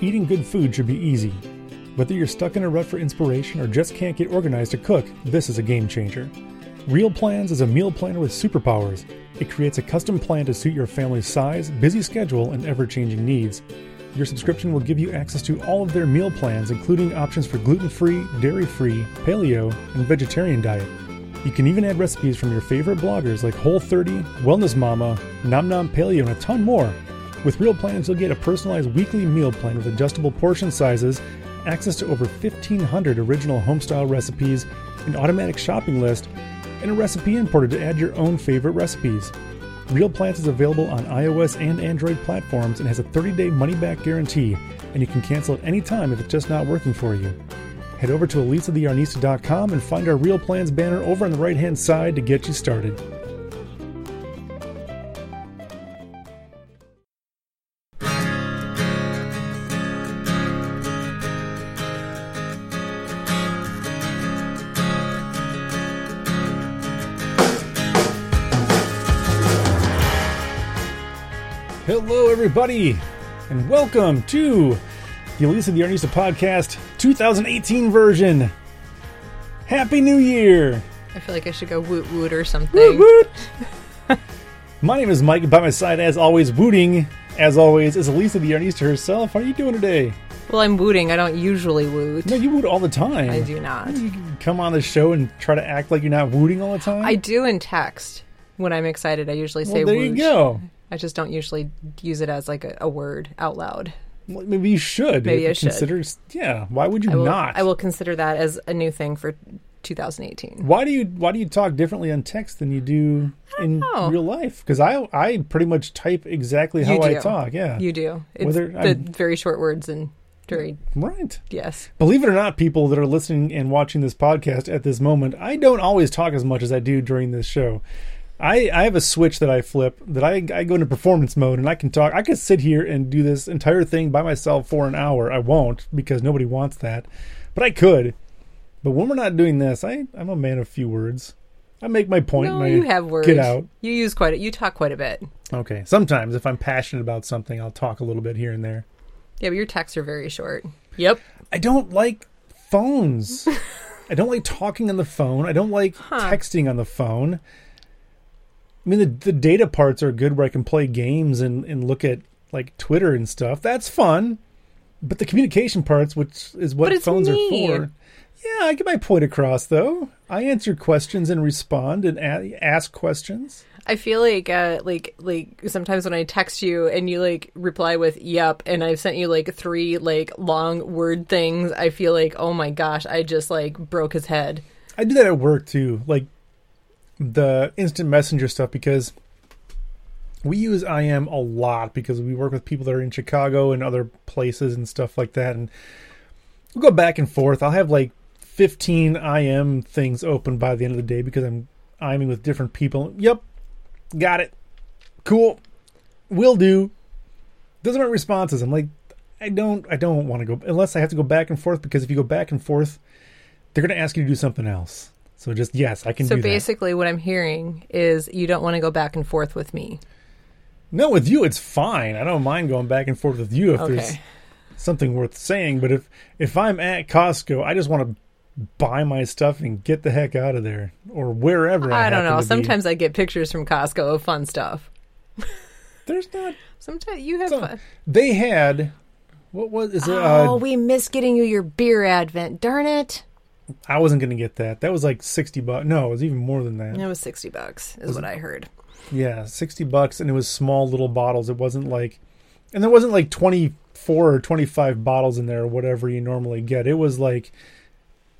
Eating good food should be easy. Whether you're stuck in a rut for inspiration or just can't get organized to cook, this is a game changer. Real Plans is a meal planner with superpowers. It creates a custom plan to suit your family's size, busy schedule, and ever changing needs. Your subscription will give you access to all of their meal plans, including options for gluten free, dairy free, paleo, and vegetarian diet. You can even add recipes from your favorite bloggers like Whole30, Wellness Mama, Nom Nom Paleo, and a ton more. With Real Plans, you'll get a personalized weekly meal plan with adjustable portion sizes, access to over 1,500 original homestyle recipes, an automatic shopping list, and a recipe importer to add your own favorite recipes. Real Plans is available on iOS and Android platforms and has a 30 day money back guarantee, and you can cancel at any time if it's just not working for you. Head over to elisathearnista.com and find our Real Plans banner over on the right hand side to get you started. Everybody, and welcome to the Elisa the Yarnista podcast 2018 version. Happy New Year! I feel like I should go woot woot or something. Woot woot! my name is Mike, and by my side, as always, wooting, as always, is Elisa the Yarnista herself. How are you doing today? Well, I'm wooting. I don't usually woot. No, you woot all the time. I do not. You come on the show and try to act like you're not wooting all the time. I do in text. When I'm excited, I usually say well, there woot. you go. I just don't usually use it as like a, a word out loud. Well, maybe you should. Maybe if I should. Consider, yeah. Why would you I will, not? I will consider that as a new thing for 2018. Why do you Why do you talk differently on text than you do in know. real life? Because I I pretty much type exactly how I talk. Yeah, You do. It's Whether the I'm- very short words and very right. yes. Believe it or not, people that are listening and watching this podcast at this moment, I don't always talk as much as I do during this show. I, I have a switch that I flip that I, I go into performance mode and I can talk. I could sit here and do this entire thing by myself for an hour. I won't because nobody wants that, but I could. But when we're not doing this, I, I'm a man of few words. I make my point. No, and I you have words. Get out. You use quite a, you talk quite a bit. Okay. Sometimes if I'm passionate about something, I'll talk a little bit here and there. Yeah, but your texts are very short. Yep. I don't like phones. I don't like talking on the phone. I don't like Huh. texting on the phone. I mean, the, the data parts are good where I can play games and, and look at like Twitter and stuff. That's fun. But the communication parts, which is what phones me. are for. Yeah, I get my point across, though. I answer questions and respond and a- ask questions. I feel like uh like like sometimes when I text you and you like reply with yep and I've sent you like three like long word things, I feel like oh my gosh, I just like broke his head. I do that at work too, like the instant messenger stuff because we use IM a lot because we work with people that are in Chicago and other places and stuff like that, and we'll go back and forth. I'll have like 15 IM things open by the end of the day because I'm IMing with different people. Yep, got it. Cool, will do. Those are my responses. I'm like, I don't, I don't want to go unless I have to go back and forth because if you go back and forth, they're going to ask you to do something else. So just yes, I can So do that. basically what I'm hearing is you don't want to go back and forth with me. No, with you it's fine. I don't mind going back and forth with you if there's something worth saying. But if if I'm at Costco, I just want to buy my stuff and get the heck out of there or wherever. I, I don't know. to be. Sometimes I get pictures from Costco of fun stuff. there's not. Sometimes you have Some, fun. they had what was is it? Oh, Uh, we missed getting you your beer advent. Darn it. I wasn't going to get that. That was like sixty bucks. No, it was even more than that. It was 60 bucks is what I heard. Yeah, sixty bucks, and it was small little bottles. It wasn't like, and there wasn't like twenty four or twenty five bottles in there or whatever you normally get. It was like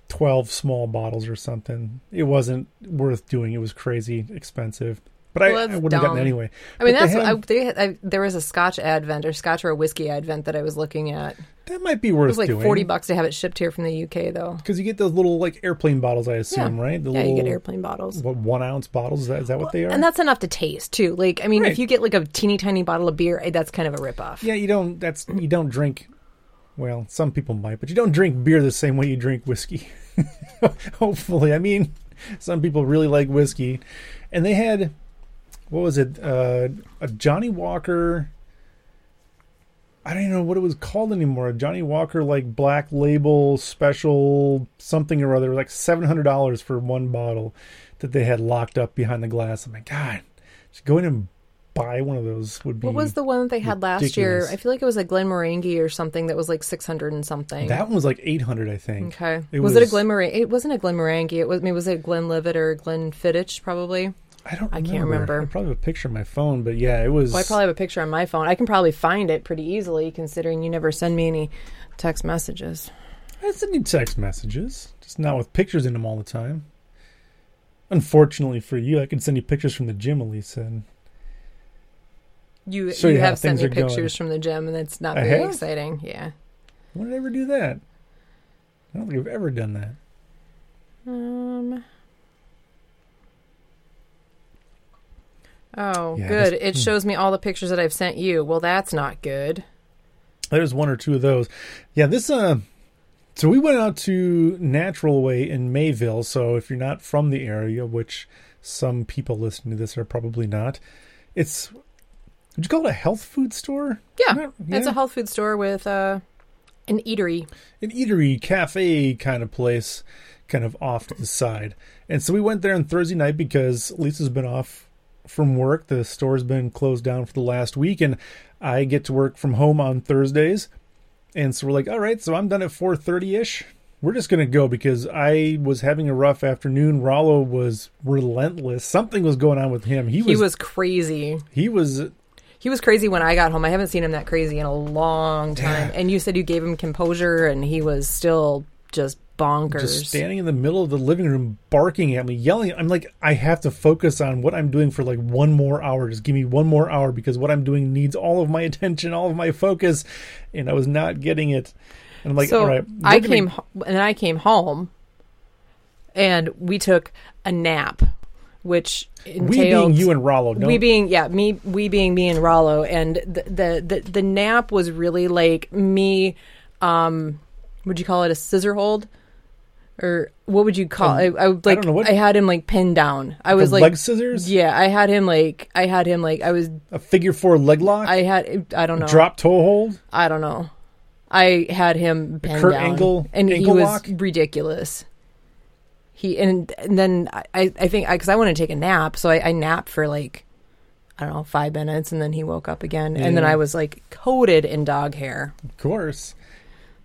twelve small bottles or something. It wasn't worth doing. It was crazy expensive. But I, Well, I that's wouldn't have gotten it anyway. I mean, But that's they had- I, they, I, there was a Scotch advent or Scotch or a whiskey advent that I was looking at. that might be worth. It was like doing. forty bucks to have it shipped here from the UK, though. because you get those little like airplane bottles. I assume, Yeah. right? The yeah, little you get airplane bottles, what one ounce bottles. Is that, is that what they are? and that's enough to taste too. Like, I mean, Right. if you get like a teeny tiny bottle of beer, that's kind of a ripoff. Yeah, you don't. That's you don't drink. Well, some people might, but you don't drink beer the same way you drink whiskey. Hopefully, I mean, some people really like whiskey, and they had what was it? Uh, a Johnnie Walker. I don't even know what it was called anymore. A Johnnie Walker like black label special something or other, like seven hundred dollars for one bottle that they had locked up behind the glass. I'm like, God, just go in and buy one of those would be. What was the one that they had last year? I feel like it was a Glenmorangie or something that was like six hundred and something. That one was like eight hundred, I think. okay. It was, it a was- Glenmorangie? It wasn't a Glenmorangie. It was. I mean, was it Glenlivet or Glenfiddich? Probably. I don't. I can't remember. I probably have a picture on my phone, but yeah, it was. Well, I probably have a picture on my phone. I can probably find it pretty easily, considering you never send me any text messages. I send you text messages, just not with pictures in them all the time. Unfortunately for you, I can send you pictures from the gym, Elisa. And You Show you have sent me are going. pictures from the gym, and that's not I very have? exciting. Yeah. when did I ever do that? I don't think I've ever done that. Um. Oh, Yeah, good. It hmm. shows me all the pictures that I've sent you. Well, that's not good. There's one or two of those. Yeah, this uh so we went out to Natural Way in Mayville, so if you're not from the area, which some people listening to this are probably not, it's would you call it a health food store? Yeah, Yeah, it's a health food store with uh, an eatery. An eatery, cafe kind of place, kind of off to the side. And so we went there on Thursday night because Lisa's been off from work. The store's been closed down for the last week, and I get to work from home on Thursdays. And so we're like, all right, so I'm done at 4:30 ish. We're just gonna go because I was having a rough afternoon. Rollo was relentless. Something was going on with him. He was He was crazy. he was He was crazy when I got home. I haven't seen him that crazy in a long time. And you said you gave him composure, and he was still just bonkers. just standing in the middle of the living room barking at me yelling i'm like i have to focus on what i'm doing for like one more hour just give me one more hour because what i'm doing needs all of my attention all of my focus and i was not getting it and i'm like so all right I came ho- and I came home, and we took a nap, which we being you and rollo don't we being yeah me we being me and Rollo, and the the the, the nap was really like me. Um, would you call it a scissor hold? Or what would you call? Um, I, I would like. don't know, what- I had him like pinned down. I was like, leg scissors yeah, I had him like. I had him like. I was. a figure four leg lock I had. I don't know. drop toe hold I don't know. I had him pinned Kurt down, Angle- and he was lock? ridiculous. He and and then I I think because I, wanted to take a nap, so I, I napped for like I don't know five minutes, and then he woke up again, and then I was like coated in dog hair. of course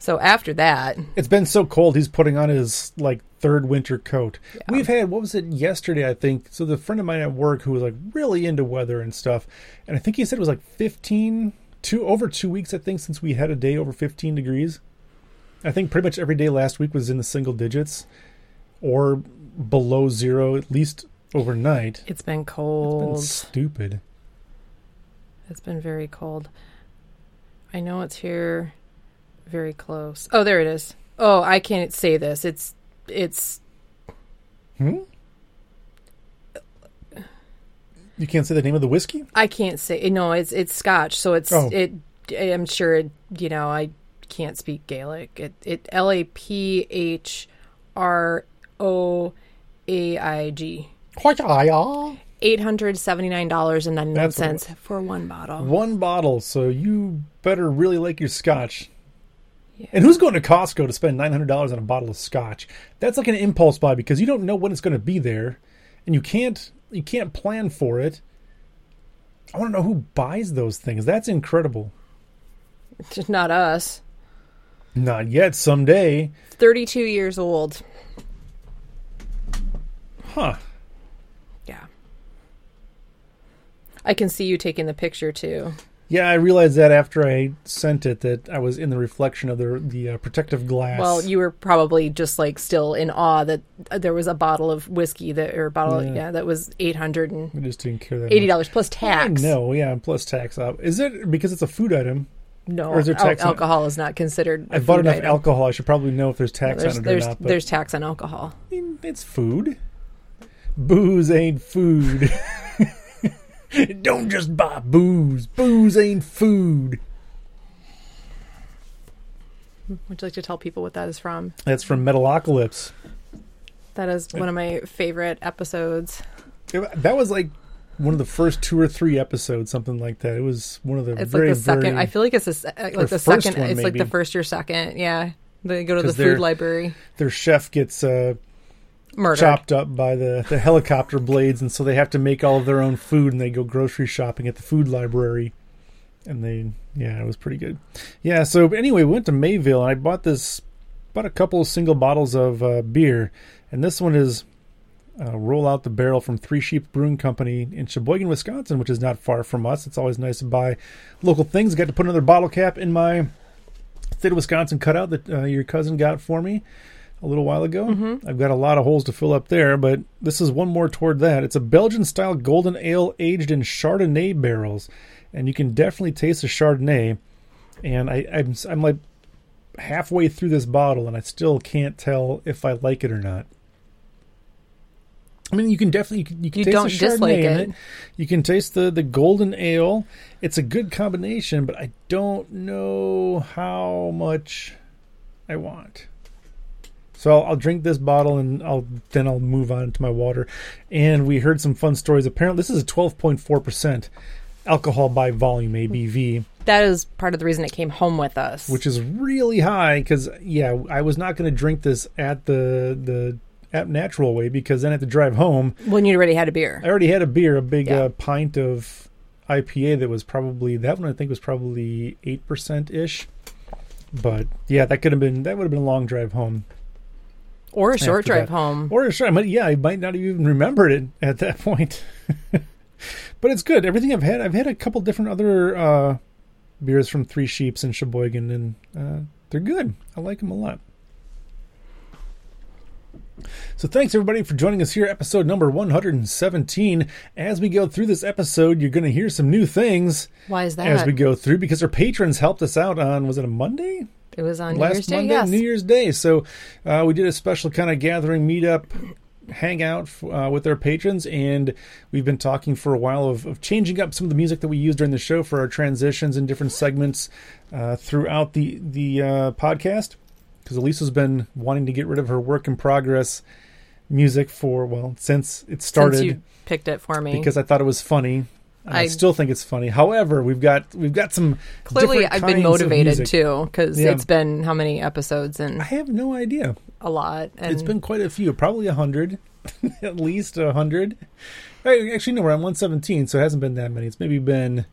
So after that, it's been so cold he's putting on his like third winter coat. We've had what was it yesterday i think? So the friend of mine at work who was like really into weather and stuff and i think he said it was like 15 two over two weeks i think since we had a day over 15 degrees. I think pretty much every day last week was in the single digits or below zero at least overnight. It's been it's cold. been stupid. It's been very cold. I know it's here very close. Oh, there it is. Oh, I can't say this. It's it's hmm? you can't say the name of the whiskey I can't say no. It's it's Scotch, so it's Oh. it. I'm sure it, you know I can't speak Gaelic. It it L A P H R O A I G. Eight hundred seventy nine dollars and ninety nine for one bottle. one bottle, so you better really like your scotch. And who's going to Costco to spend nine hundred dollars on a bottle of scotch? That's like an impulse buy because you don't know when it's going to be there, and you can't you can't plan for it. I want to know who buys those things. That's incredible. Just not us. Not yet. Someday, Thirty two years old. huh? Yeah. I can see you taking the picture too. Yeah, I realized that after I sent it that I was in the reflection of the the uh, protective glass. Well, you were probably just like still in awe that uh, there was a bottle of whiskey that or a bottle Yeah. yeah, that was eight hundred and I just didn't care that eighty dollars plus tax. No, yeah, plus tax up. Is it because it's a food item? no, Or is there al- tax on alcohol is not considered. I bought enough alcohol. I should probably know if there's tax There's on it or not. There's tax on alcohol. I mean, it's food. Booze ain't food. Don't just buy booze. Booze ain't food. Would you like to tell people what that is from? That's from Metalocalypse. That is one of my favorite episodes. It- That was like one of the first two or three episodes, something like that. It was one of the It's very like the second. very, I feel like it's a, like the first second. one, it's like the first or second. Yeah, they go to the food library. their chef gets uh, Murdered. chopped up by the, the helicopter blades, and so they have to make all of their own food, and they go grocery shopping at the food library. And they, yeah, it was pretty good. Yeah, so anyway, we went to Mayville, and I bought this, bought a couple of single bottles of uh, beer, and this one is uh, Roll Out the Barrel from Three Sheeps Brewing Company in Sheboygan, Wisconsin, which is not far from us. It's always nice to buy local things. Got to put another bottle cap in my state of Wisconsin cutout that uh, your cousin got for me a little while ago. Mm-hmm. I've got a lot of holes to fill up there, but this is one more toward that. It's a Belgian style golden ale aged in Chardonnay barrels, and you can definitely taste the Chardonnay. And I, I'm I'm like halfway through this bottle, and I still can't tell if I like it or not. I mean, you can definitely you can, you can You taste don't the Chardonnay dislike in it. it. You can taste the the golden ale. It's a good combination, but I don't know how much I want. So I'll, I'll drink this bottle and I'll then I'll move on to my water. And we heard some fun stories. Apparently, this is a 12.4 percent alcohol by volume ABV, That is part of the reason it came home with us. which is really high. Because yeah, I was not going to drink this at the the at natural way because then I had to drive home. when you already had a beer. I already had a beer, a big Yeah. uh, pint of IPA that was probably that one. I think was probably eight percent ish. But yeah, that could have been that would have been a long drive home. Or a short drive that. home. Or sure, I might, yeah, I might not even remember it at that point. but it's good. Everything I've had, I've had a couple different other uh, beers from Three Sheeps in Sheboygan, and uh, they're good. I like them a lot. So thanks everybody for joining us here, episode number 117. As we go through this episode, you're going to hear some new things Why is that? as we go through because our patrons helped us out on was it a Monday? It was on New last Year's Day. Yes. New Year's Day. So uh, we did a special kind of gathering meetup, hangout uh, with our patrons, and we've been talking for a while of, of changing up some of the music that we use during the show for our transitions and different segments uh, throughout the the uh, podcast. Because Elisa's been wanting to get rid of her work in progress music for well since it started Since you picked it for me. because I thought it was funny. I, I- still think it's funny. However, we've got we've got some Clearly, I've been motivated too because Yeah. it's been how many episodes and I have no idea. a lot. And It's been quite a few, probably a hundred, at least a hundred. Actually, no, we're on one seventeen, so it hasn't been that many. It's maybe been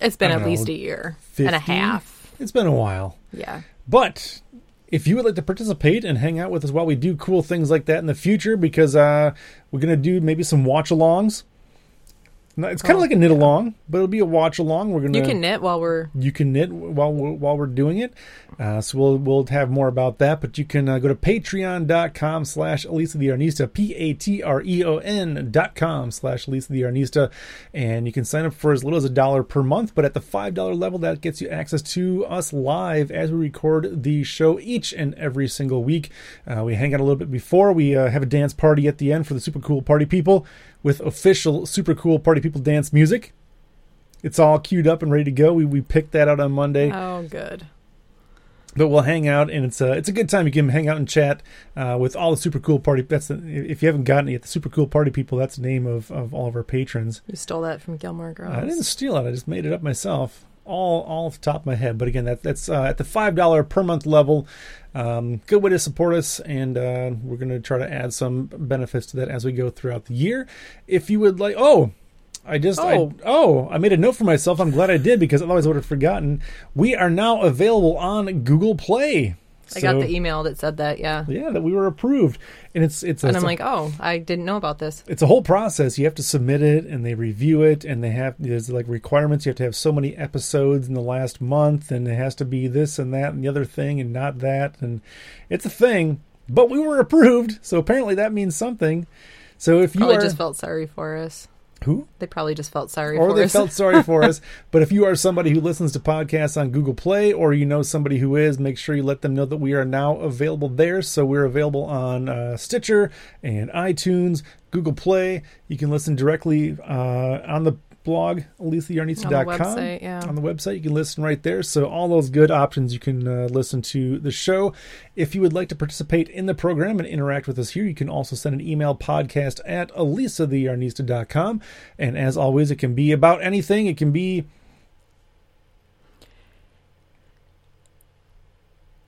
it's been at know, least a year and a half. it's been a while. Yeah. But if you would like to participate and hang out with us while we do cool things like that in the future, because uh, we're gonna do maybe some watch alongs. No, It's kind of Oh, like a knit along, but it'll be a watch along. We're gonna You can knit while we're. you can knit while we're, while we're doing it. Uh, so we'll we'll have more about that. But you can uh, go to patreon.com slash Elisa the Yarnista, P-A-T-R-E-O-N dot com slash Elisa the Yarnista. And you can sign up for as little as a dollar per month. But at the $5 level, that gets you access to us live as we record the show each and every single week. Uh, we hang out a little bit before. We uh, have a dance party at the end for the super cool party people with official super cool party people dance music. It's all queued up and ready to go. We we picked that out on Monday, Oh, good. but we'll hang out and it's a it's a good time. You can hang out and chat uh, with all the super cool party. That's the, if you haven't gotten it yet, the super cool party people. That's the name of of all of our patrons. You stole that from Gilmore Girls. I didn't steal it. I just made it up myself. All all off the top of my head. But again, that that's uh, at the five dollar per month level. Um, good way to support us, and uh, we're going to try to add some benefits to that as we go throughout the year. If you would like, oh, I just Oh. I, oh I made a note for myself. I'm glad I did because otherwise I would have forgotten. We are now available on Google Play. I got the email that said that. Yeah. yeah that we were approved, and it's it's a, And I'm like, oh, I didn't know about this. it's a whole process. You have to submit it, and they review it, and they have there's like requirements. You have to have so many episodes in the last month, and it has to be this and that and the other thing, and not that, and it's a thing. But we were approved, so apparently that means something. So if you oh, Probably are just felt sorry for us. Who They probably just felt sorry for us. or they us. felt sorry for us. But if you are somebody who listens to podcasts on Google Play, or you know somebody who is, make sure you let them know that we are now available there. So we're available on uh, Stitcher and iTunes, Google Play. You can listen directly uh, on the blog, elisayarnista.com. On the website, yeah. On the website, you can listen right there. So, all those good options, you can uh, listen to the show. If you would like to participate in the program and interact with us here, you can also send an email podcast at elisayarnista.com. And as always, it can be about anything. It can be.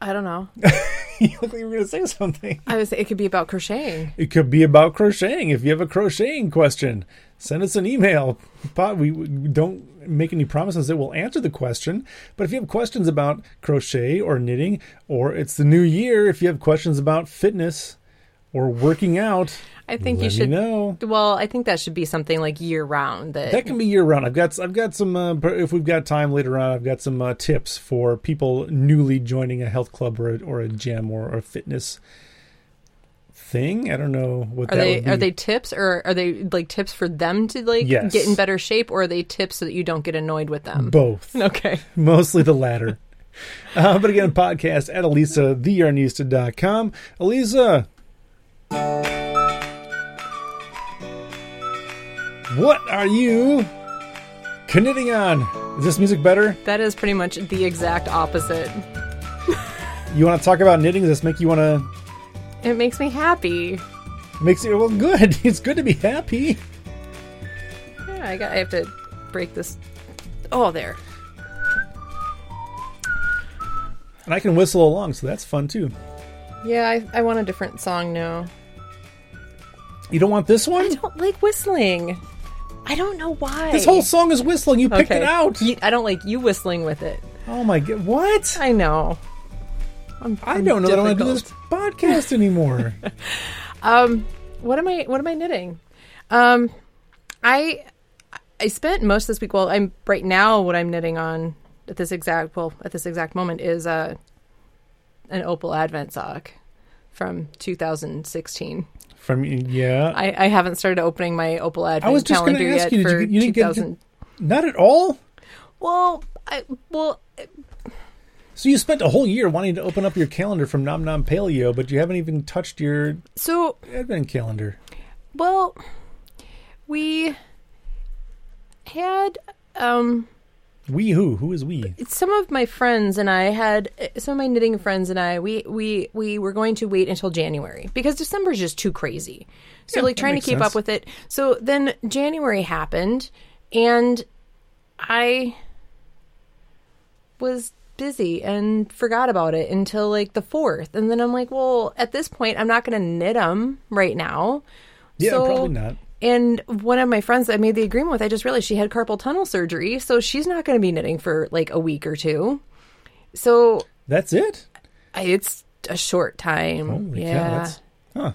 I don't know. you look like you were going to say something. I was. It could be about crocheting. It could be about crocheting. If you have a crocheting question, send us an email. We don't make any promises that we'll answer the question, but if you have questions about crochet or knitting, or it's the new year, if you have questions about fitness or working out, I think you should know. Well, I think that should be something like year round. That, That can be year round. I've got I've got some uh, if we've got time later on. I've got some uh, tips for people newly joining a health club or a, or a gym or a fitness thing. I don't know what are that they are they tips or are they like tips for them to like Yes. get in better shape or are they tips so that you don't get annoyed with them? both? Okay. Mostly the latter. uh, but again, podcast at Elisa, theyarnista.com. Elisa, what are you knitting on? Is this music better? That is pretty much the exact opposite. You want to talk about knitting? Does this make you want to? It makes me happy. Makes it well good. It's good to be happy. Yeah, I got. I have to break this. Oh, there. And I can whistle along, so that's fun too. Yeah, I, I want a different song now. You don't want this one? I don't like whistling. I don't know why. This whole song is whistling. You picked it out. You- I don't like you whistling with it. Oh my god! What? I know. I'm, I I'm don't know that I want to do this podcast anymore. Um, what am I? What am I knitting? Um, I I spent most of this week. Well, I'm right now. What I'm knitting on at this exact well at this exact moment is uh an opal advent sock from 2016. From yeah, I, I haven't started opening my opal advent I was just calendar ask yet you, did for you- you didn't get to- 2000. not at all. Well, I well So you spent a whole year wanting to open up your calendar from Nom Nom Paleo, but you haven't even touched your so advent calendar. Well, we had um We who? Who is we? some of my friends and I had some of my knitting friends and I we we we were going to wait until January because December is just too crazy. So Yeah, like trying to keep sense. up with it. So then January happened and I was busy and forgot about it until like the 4th. And then I'm like, well, at this point I'm not going to knit them right now. Yeah, So- probably not. And one of my friends that I made the agreement with, I just realized she had carpal tunnel surgery, so she's not going to be knitting for like a week or two. So That's it. I, it's a short time. Holy yeah. that's- huh.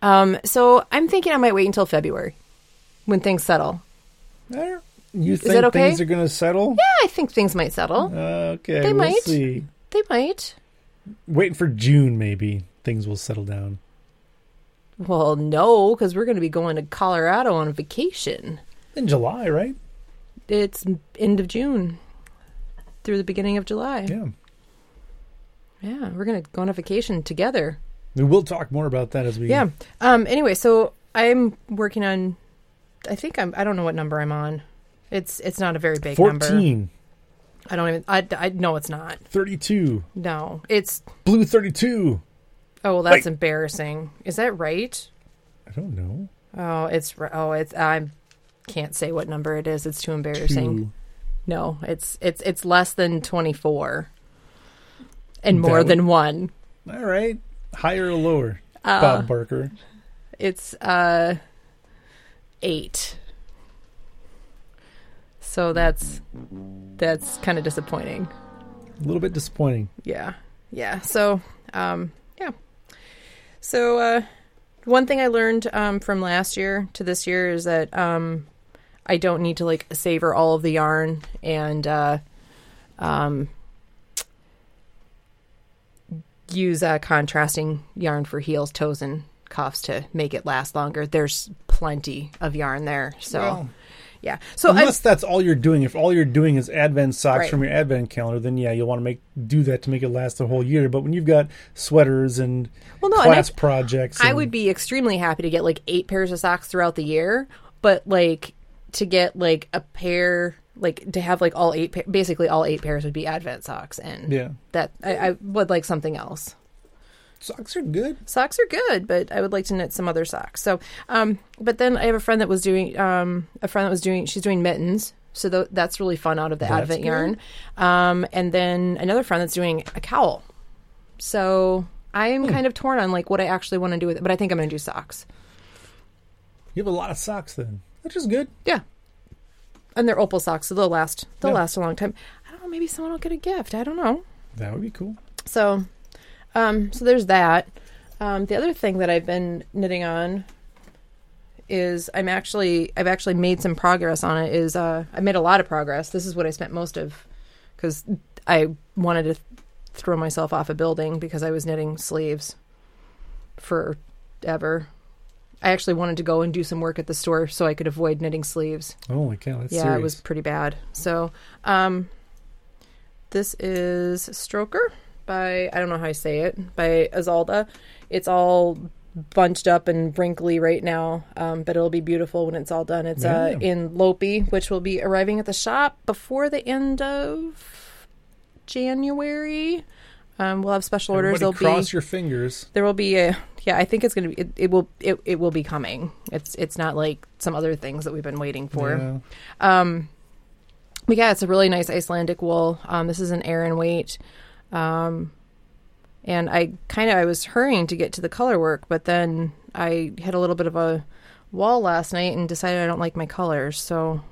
Um. So I'm thinking I might wait until February when things settle. There. You think that okay? things are going to settle? Yeah, I think things might settle. Okay, They we'll might. see. They might. Waiting for June, maybe things will settle down. Well, no, because we're going to be going to Colorado on a vacation. In July, right? It's end of June through the beginning of July. Yeah. Yeah, we're going to go on a vacation together. We will talk more about that as we. Yeah. Um. Anyway, so I'm working on. I think I'm. I don't know what number I'm on. It's it's not a very big number. 14, I don't even. I I know it's not. 32, No, it's. blue 32. Oh, well, that's Wait. embarrassing. Is that right? I don't know. Oh, it's. Oh, it's. I can't say what number it is. It's too embarrassing. Two. No, it's it's it's less than twenty four. And more would- than one. All right. Higher or lower? Uh, Bob Barker. It's uh eight. So that's that's kind of disappointing. A little bit disappointing. Yeah. Yeah. So um. So uh one thing I learned um from last year to this year is that um I don't need to like savor all of the yarn and uh um use uh, contrasting yarn for heels, toes, and cuffs to make it last longer. There's plenty of yarn there, so Well, yeah. So I, Unless that's all you're doing. If all you're doing is advent socks Right. from your advent calendar, then yeah, you'll want to make do that to make it last the whole year. But when you've got sweaters and Well, no, and I- class projects, I would be extremely happy to get like eight pairs of socks throughout the year, but like to get like a pair like to have like all eight basically all eight pairs would be advent socks and Yeah. that I, I would like something else Socks are good. socks are good but i would like to knit some other socks so um but then i have a friend that was doing um a friend that was doing she's doing mittens so th- that's really fun out of the That's advent good. yarn um and then another friend that's doing a cowl so i Hmm. am kind of torn on like what i actually want to do with it but i think i'm going to do socks You have a lot of socks then, which is good. yeah and they're opal socks so they'll last they'll Yeah. last a long time i don't know maybe someone will get a gift i don't know That would be cool. So, um, so there's that. Um, the other thing that I've been knitting on is I'm actually I've actually made some progress on it. Is uh, I made a lot of progress. This is what I spent most of because I wanted to throw myself off a building because I was knitting sleeves forever. I actually wanted to go and do some work at the store so I could avoid knitting sleeves Holy cow, that's yeah, serious. it was pretty bad. So, um, this is Strokkur by I don't know how I say it by Ysolda. It's all bunched up and wrinkly right now, um, but it'll be beautiful when it's all done. It's uh, in Lopi, which will be arriving at the shop before the end of January. Um, we'll have special orders. Everybody There'll cross be your fingers. there will be a yeah. I think it's gonna be it, it will it, it will be coming. It's it's not like some other things that we've been waiting for. Yeah. Um, but yeah, it's a really nice Icelandic wool. Um, this is an Aran weight. Um, and I kind of I was hurrying to get to the color work, but then I hit a little bit of a wall last night and decided I don't like my colors, so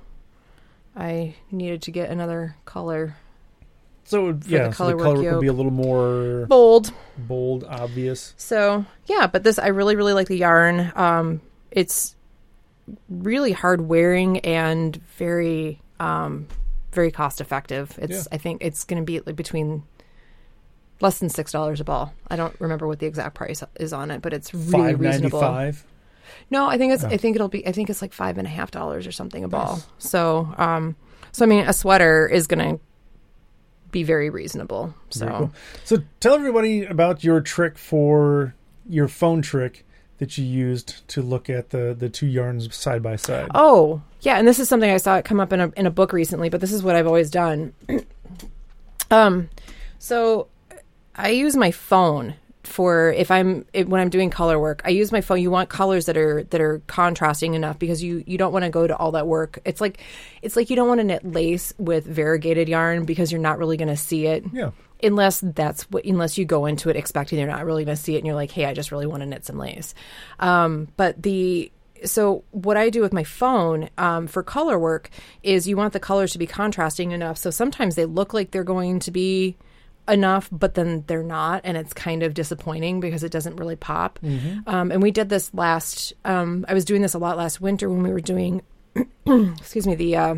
I needed to get another color. So the yeah, so color the work color would be a little more Bold. bold, obvious. So yeah, but this I really really like the yarn. Um, it's really hard wearing and very um, very cost effective. It's Yeah. I think it's going to be like between less than six dollars a ball. I don't remember what the exact price is on it, but it's really reasonable. five. No, I think it's Oh. I think it'll be I think it's like five and a half dollars or something a ball. Nice. So um, so I mean a sweater is going to be very reasonable. So. Very cool. So tell everybody about your trick for your phone trick that you used to look at the the two yarns side by side. Oh, yeah, and this is something I saw it come up in a in a book recently, but this is what I've always done. um, so I use my phone for if I'm if, when I'm doing color work. I use my phone. You want colors that are that are contrasting enough because you you don't want to go to all that work. It's like it's like you don't want to knit lace with variegated yarn because you're not really going to see it Yeah. unless that's what unless you go into it expecting you're not really going to see it and you're like hey i just really want to knit some lace um, but the so what i do with my phone um, for color work is you want the colors to be contrasting enough so sometimes they look like they're going to be enough but then they're not and it's kind of disappointing because it doesn't really pop um, and we did this last um, i was doing this a lot last winter when we were doing excuse me the uh,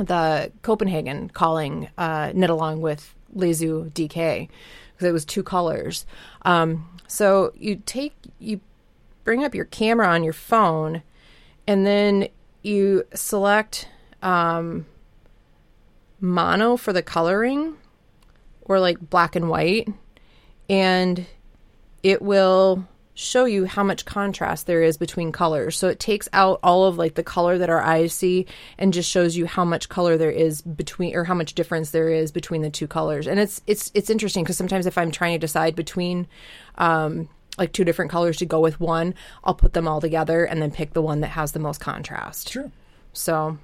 the Copenhagen calling uh, knit along with Lezu DK because it was two colors. Um, so you take you bring up your camera on your phone, and then you select um, mono for the coloring, or like black and white, and it will show you how much contrast there is between colors. So it takes out all of like the color that our eyes see and just shows you how much color there is between or how much difference there is between the two colors. And it's it's it's interesting because sometimes if I'm trying to decide between um like two different colors to go with one, I'll put them all together and then pick the one that has the most contrast. Sure. So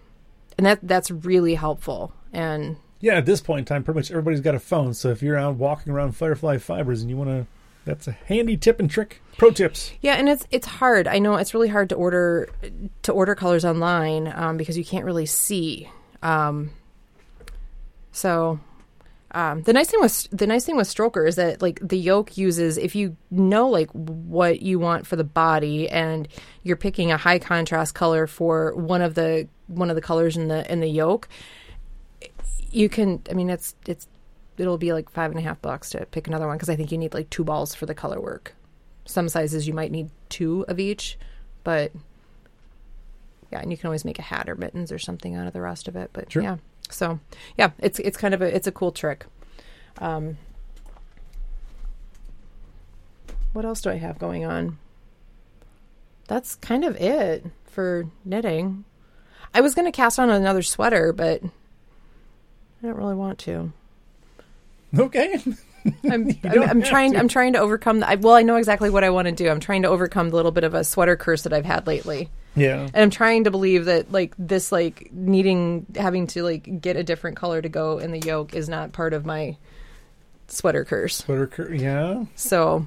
and that that's really helpful. And Yeah, at this point in time, pretty much everybody's got a phone. So if you're out walking around Firefly Fibers and you want to, that's a handy tip and trick. Pro tips. Yeah, and it's it's hard. I know it's really hard to order to order colors online um, because you can't really see. Um, so um, the nice thing with the nice thing with Strokkur is that like the yoke uses if you know like what you want for the body and you're picking a high contrast color for one of the one of the colors in the in the yoke, you can. I mean, it's it's it'll be like five and a half bucks to pick another one because I think you need like two balls for the color work some sizes you might need two of each, but yeah, and you can always make a hat or mittens or something out of the rest of it. But Sure. yeah, so yeah, it's it's kind of a it's a cool trick. Um, what else do I have going on? That's kind of it for knitting. I was going to cast on another sweater, but I don't really want to. Okay. I'm, I'm, I'm trying. To. I'm trying to overcome. The, I, well, I know exactly what I want to do. I'm trying to overcome the little bit of a sweater curse that I've had lately. Yeah. And I'm trying to believe that like this, like needing having to like get a different color to go in the yoke is not part of my sweater curse. Sweater curse. Yeah. So,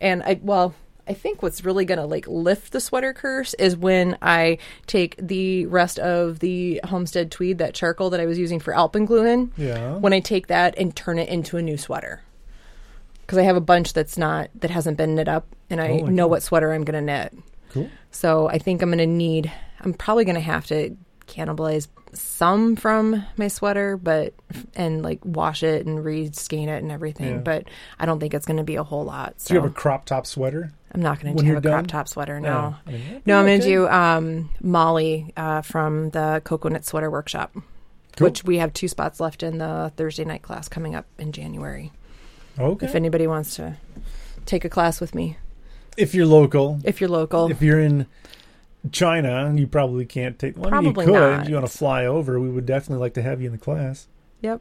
and I well, I think what's really going to like lift the sweater curse is when I take the rest of the homestead tweed, that charcoal that I was using for alpengluing. Yeah. When I take that and turn it into a new sweater. Because I have a bunch that's not that hasn't been knit up, and I Oh, know God. what sweater I'm going to knit. Cool. So I think I'm going to need. I'm probably going to have to cannibalize some from my sweater, but and like wash it and re-skein it and everything. Yeah. But I don't think it's going to be a whole lot. So Do you have a crop top sweater? I'm not going to have a crop top sweater. No, I mean, no I'm going to do um, Molly uh, from the Cocoknits Sweater Workshop, Cool. which we have two spots left in the Thursday night class coming up in January. Okay. If anybody wants to take a class with me, If you're local, if you're local, if you're in China, you probably can't take. Well, I mean, Probably you could. not. If you want to fly over, we would definitely like to have you in the class. Yep.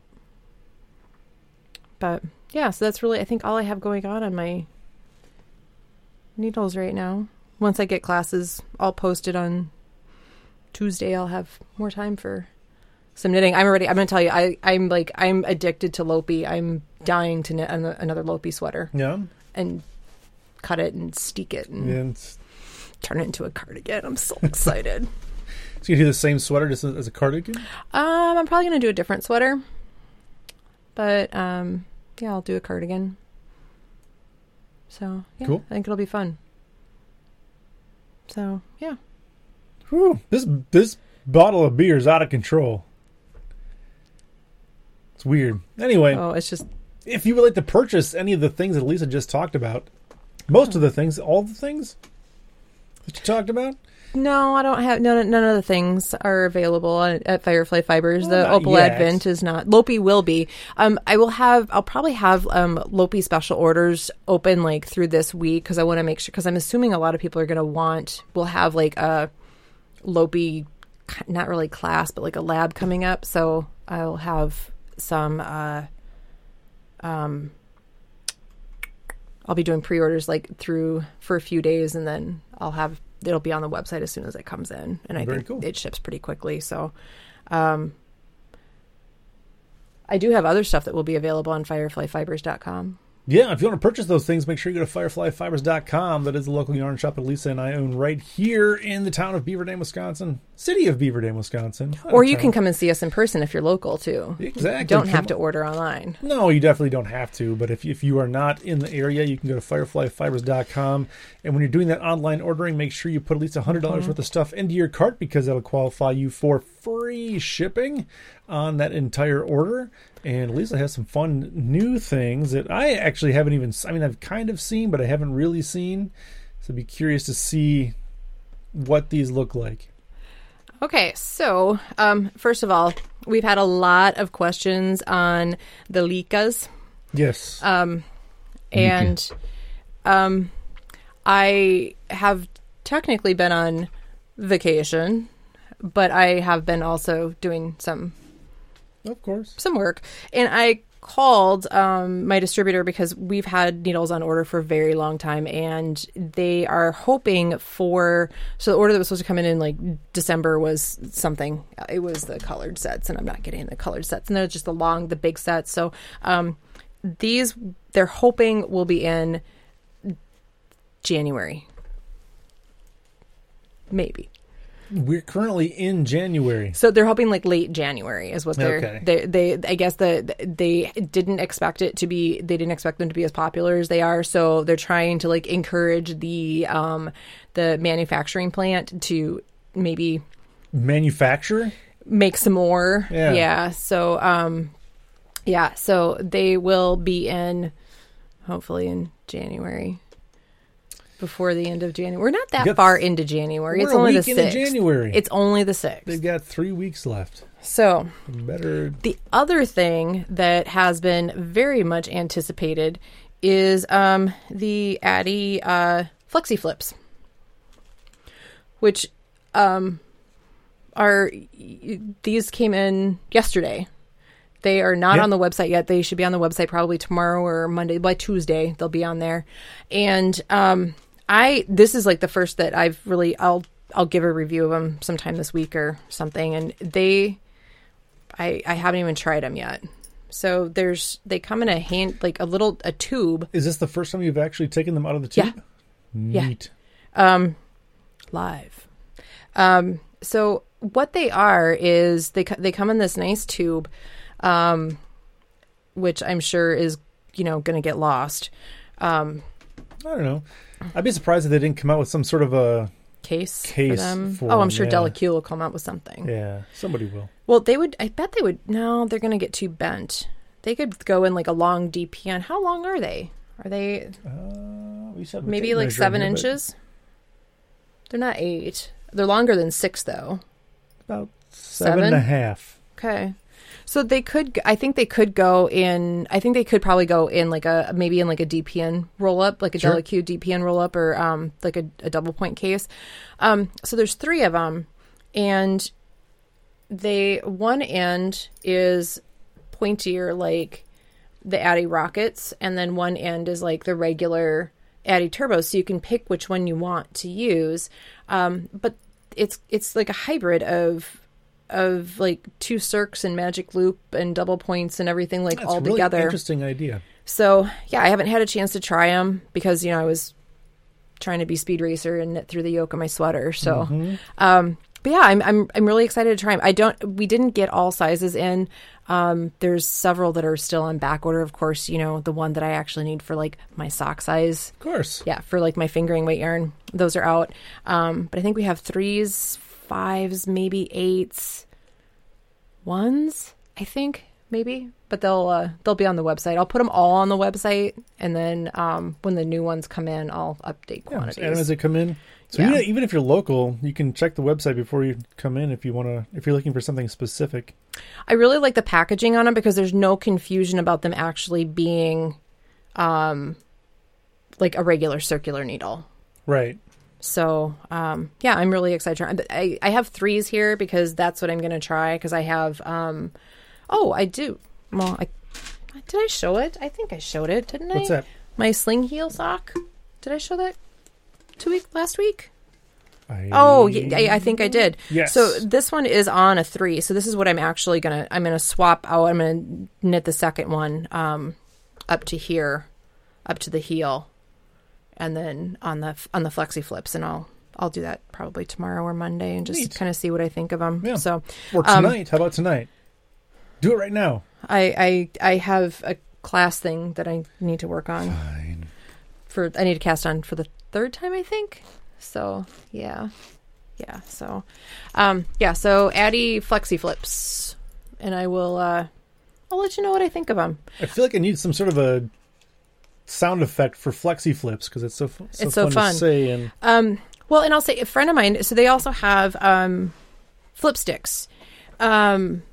But yeah, so that's really I think all I have going on on my needles right now. Once I get classes all posted on Tuesday, I'll have more time for some knitting. I'm already. I'm gonna tell you. I I'm like I'm addicted to Lopi. I'm dying to knit an- another Lopi sweater Yeah. and cut it and steek it and And turn it into a cardigan. I'm so excited. so you do the same sweater just as a cardigan. Um, I'm probably gonna do a different sweater, but um, yeah, I'll do a cardigan. So yeah, Cool. I think it'll be fun. So yeah, Whew, this this bottle of beer is out of control. It's weird. Anyway, oh, it's just if you would like to purchase any of the things that Lisa just talked about, most of the things, all the things that you talked about, no, I don't have none. None of the things are available at, at Firefly Fibers. Well, the Opal yet. Advent is not. Lopi will be. Um, I will have. I'll probably have um Lopi special orders open like through this week because I want to make sure because I'm assuming a lot of people are going to want. We'll have like a Lopi, not really class, but like a lab coming up. So I'll have some. uh Um, I'll be doing pre-orders like through for a few days, and then I'll have it'll be on the website as soon as it comes in, and I Very think cool. it ships pretty quickly. So, um, I do have other stuff that will be available on FireflyFibers.com. Yeah, if you want to purchase those things, make sure you go to fireflyfibers.com. That is the local yarn shop that Lisa and I own right here in the town of Beaver Dam, Wisconsin. City of Beaver Dam, Wisconsin. Or you town. can come and see us in person if you're local too. Exactly. You don't Come have to order online. No, you definitely don't have to. But if, if you are not in the area, you can go to fireflyfibers.com. And when you're doing that online ordering, make sure you put at least $100 mm-hmm. worth of stuff into your cart because that'll qualify you for free shipping on that entire order. And Lisa has some fun new things that I actually haven't even, I mean, I've kind of seen, but I haven't really seen. So I'd be curious to see what these look like. Okay, so um, first of all, we've had a lot of questions on the Lykkes. Yes. Um, and um, I have technically been on vacation, but I have been also doing some of course. some work. And I called um, my distributor because we've had needles on order for a very long time, and they are hoping for. So the order that was supposed to come in in like December was something. It was the colored sets, and I'm not getting the colored sets, and they're just the long, the big sets. So um, these they're hoping will be in January, maybe. We're currently in January. So they're hoping like late January is what they're Okay. they they I guess the they didn't expect it to be they didn't expect them to be as popular as they are so they're trying to like encourage the um the manufacturing plant to maybe manufacture make some more Yeah. so um yeah so they will be in hopefully in January before the end of January we're not that far into January it's only the 6th January. it's only the 6th They've got three weeks left. so Better. The other thing that has been very much anticipated is um, the Addi uh, Flexi Flips, which um, are these came in yesterday. They are not on the website yet. They should be on the website probably tomorrow or Monday. By Tuesday, they'll be on there. And um, I this is like the first that I've really I'll I'll give a review of them sometime this week or something. And they, I I haven't even tried them yet. So there's they come in a hand like a little a tube. Is this the first time you've actually taken them out of the tube? Yeah. Neat. Yeah. Um, live. Um, so what they are is they they come in this nice tube, um, which I'm sure is you know going to get lost. Um, I don't know. I'd be surprised if they didn't come out with some sort of a case, case for them. for oh, I'm sure yeah. Della Q will come out with something. yeah. Somebody will. Well, they would. I bet they would. No, they're going to get too bent. They could go in like a long DPN. How long are they? Are they Uh, we said maybe like seven inches? They're not eight. They're longer than six, though. About seven and a half. Okay. So they could, I think they could go in, I think they could probably go in like a, maybe in like a DPN roll up, like a Sure. Della Q DPN roll up or um, like a, a double point case. Um, so there's three of them. And they, one end is pointier like the Addi Rockets, and then one end is like the regular Addi Turbo. So you can pick which one you want to use. Um, but it's it's like a hybrid of of like two circs and magic loop and double points and everything like That's all really together. interesting idea. So yeah, I haven't had a chance to try them because you know I was trying to be speed racer and knit through the yoke of my sweater. So, Mm-hmm. um, but yeah, I'm I'm I'm really excited to try them. I don't. We didn't get all sizes in. Um, there's several that are still on back order. Of course, you know the one that I actually need for like my sock size. Of course. Yeah, for like my fingering weight yarn, those are out. Um, but I think we have threes, fives, maybe eights, ones. I think maybe, but they'll uh, they'll be on the website. I'll put them all on the website, and then um, when the new ones come in, I'll update Yeah, just add them as they come in. So Yeah. even, even if you're local, you can check the website before you come in if you want to. If you're looking for something specific. I really like the packaging on them because there's no confusion about them actually being, um, like a regular circular needle. Right. So, um, yeah, I'm really excited. to try- But I, I have threes here because that's what I'm going to try because I have, um, oh, I do. Well, I, did I show it? I think I showed it, didn't I? What's that? My sling heel sock. Did I show that two week last week? I, Oh, yeah, I, I think I did. Yes. So this one is on a three. So this is what I'm actually gonna. I'm gonna swap out. I'm gonna knit the second one um, up to here, up to the heel, and then on the on the flexi flips, and I'll I'll do that probably tomorrow or Monday, and just kind of see what I think of them. Yeah. So Or um, tonight. How about tonight? Do it right now. I I I have a class thing that I need to work on Fine. for. I need to cast on for the third time, I think. So yeah, yeah. So, um, yeah. So Addi flexi flips, and I will. uh I'll let you know what I think of them. I feel like I need some sort of a sound effect for flexi flips because it's so, so It's so fun, fun. to say. And Um, well, and I'll say a friend of mine. So they also have um, flip sticks. Um,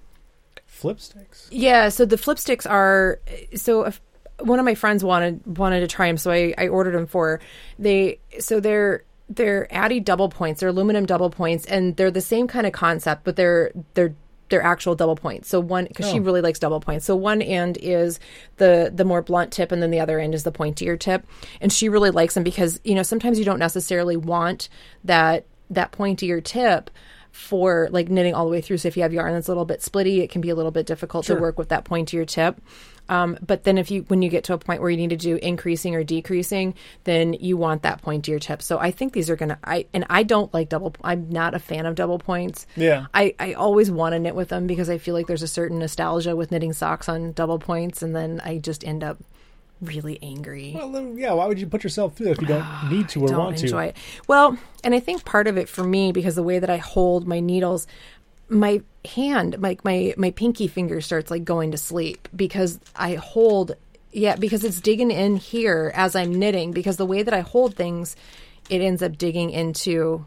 flip sticks. Yeah, so the flip sticks are so if one of my friends wanted wanted to try them, so I, I ordered them for her. they. So they're they're Addi double points, they're aluminum double points, and they're the same kind of concept, but they're they're they're actual double points. So one because she Oh. really likes double points. So one end is the the more blunt tip, and then the other end is the pointier tip, and she really likes them because you know sometimes you don't necessarily want that that pointier tip for like knitting all the way through. So if you have yarn that's a little bit splitty, it can be a little bit difficult Sure. to work with that pointier tip. Um, but then if you when you get to a point where you need to do increasing or decreasing, then you want that pointier tip. So I think these are gonna. I and I don't like double. I'm not a fan of double points. Yeah. I I always want to knit with them because I feel like there's a certain nostalgia with knitting socks on double points, and then I just end up really angry Well, then, yeah. Why would you put yourself through that if you don't need to or don't want enjoy to? it. Well, and I think part of it for me because the way that I hold my needles, my hand, like my my pinky finger starts like going to sleep because I hold yeah, because it's digging in here as I'm knitting because the way that I hold things, it ends up digging into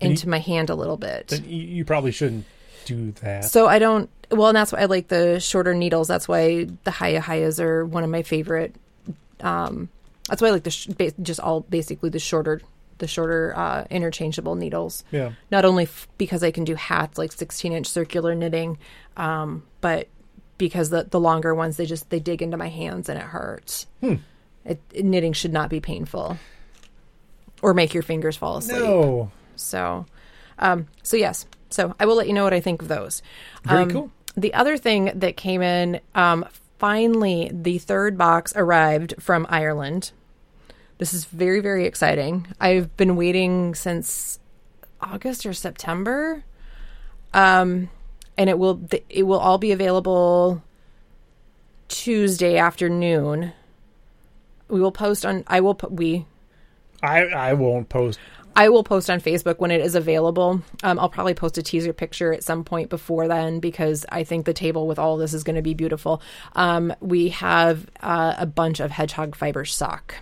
into my hand a little bit. You, you probably shouldn't do that. So I don't. Well, and that's why I like the shorter needles. That's why the HiyaHiyas are one of my favorite. Um, that's why I like the sh- ba- just all basically the shorter the shorter uh, interchangeable needles. Yeah. Not only f- because I can do hats like 16 inch circular knitting, um, but because the the longer ones they just they dig into my hands and it hurts. Hmm. It, knitting should not be painful or make your fingers fall asleep. No. So, um, so yes. So I will let you know what I think of those. Very Um, cool. The other thing that came in, um, finally, the third box arrived from Ireland. This is very, very exciting. I've been waiting since August or September. Um, and it will th- it will all be available Tuesday afternoon. We will post on. I will. pu- We I I won't post. I will post on Facebook when it is available. Um, I'll probably post a teaser picture at some point before then because I think the table with all this is going to be beautiful. Um, we have uh, a bunch of hedgehog fiber sock.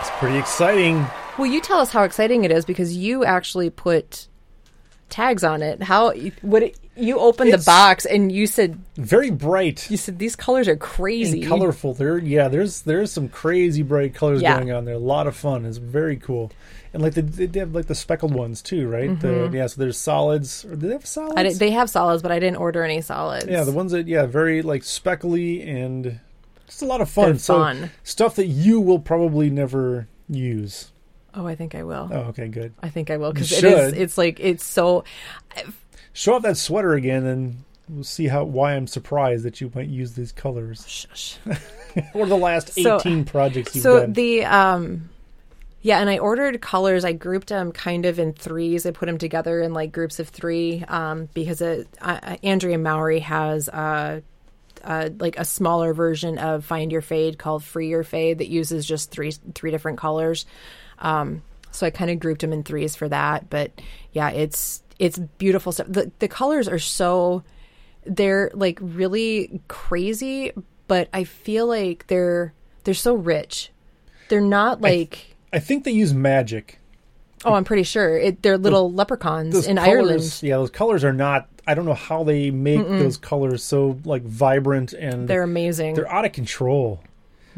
It's pretty exciting. Well, you tell us how exciting it is because you actually put tags on it. How what it, you opened the box and you said Very bright. you said these colors are crazy. and colorful. There, yeah, there's there's some crazy bright colors Yeah. going on there. A lot of fun. It's very cool, and like the, they have like the speckled ones too, right? The, yeah, so there's solids. Or do they have solids? Mm-hmm. They have solids, but I didn't order any solids. yeah, the ones that yeah, very like speckly and just a lot of fun. They're so fun. stuff that you will probably never use. oh, I think I will. Oh, okay, good. I think I will because it is. It's like it's so. Show off that sweater again, and we'll see how why I'm surprised that you might use these colors. Shush. Or the last So- 18 projects you've so done. the um yeah and i ordered colors i grouped them kind of in threes i put them together in like groups of three um because it, uh, andrea mowry has uh uh, like a smaller version of Find Your Fade called Free Your Fade that uses just three three different colors. Um, so I kind of grouped them in threes for that. But yeah, it's it's beautiful stuff. The the colors are so they're like really crazy, but I feel like they're they're so rich. They're not like I think they use magic. oh, I'm pretty sure it. They're little leprechauns Those in colors, Ireland. yeah, those colors are not. I don't know how they make those colors so like vibrant and They're amazing. they're out of control.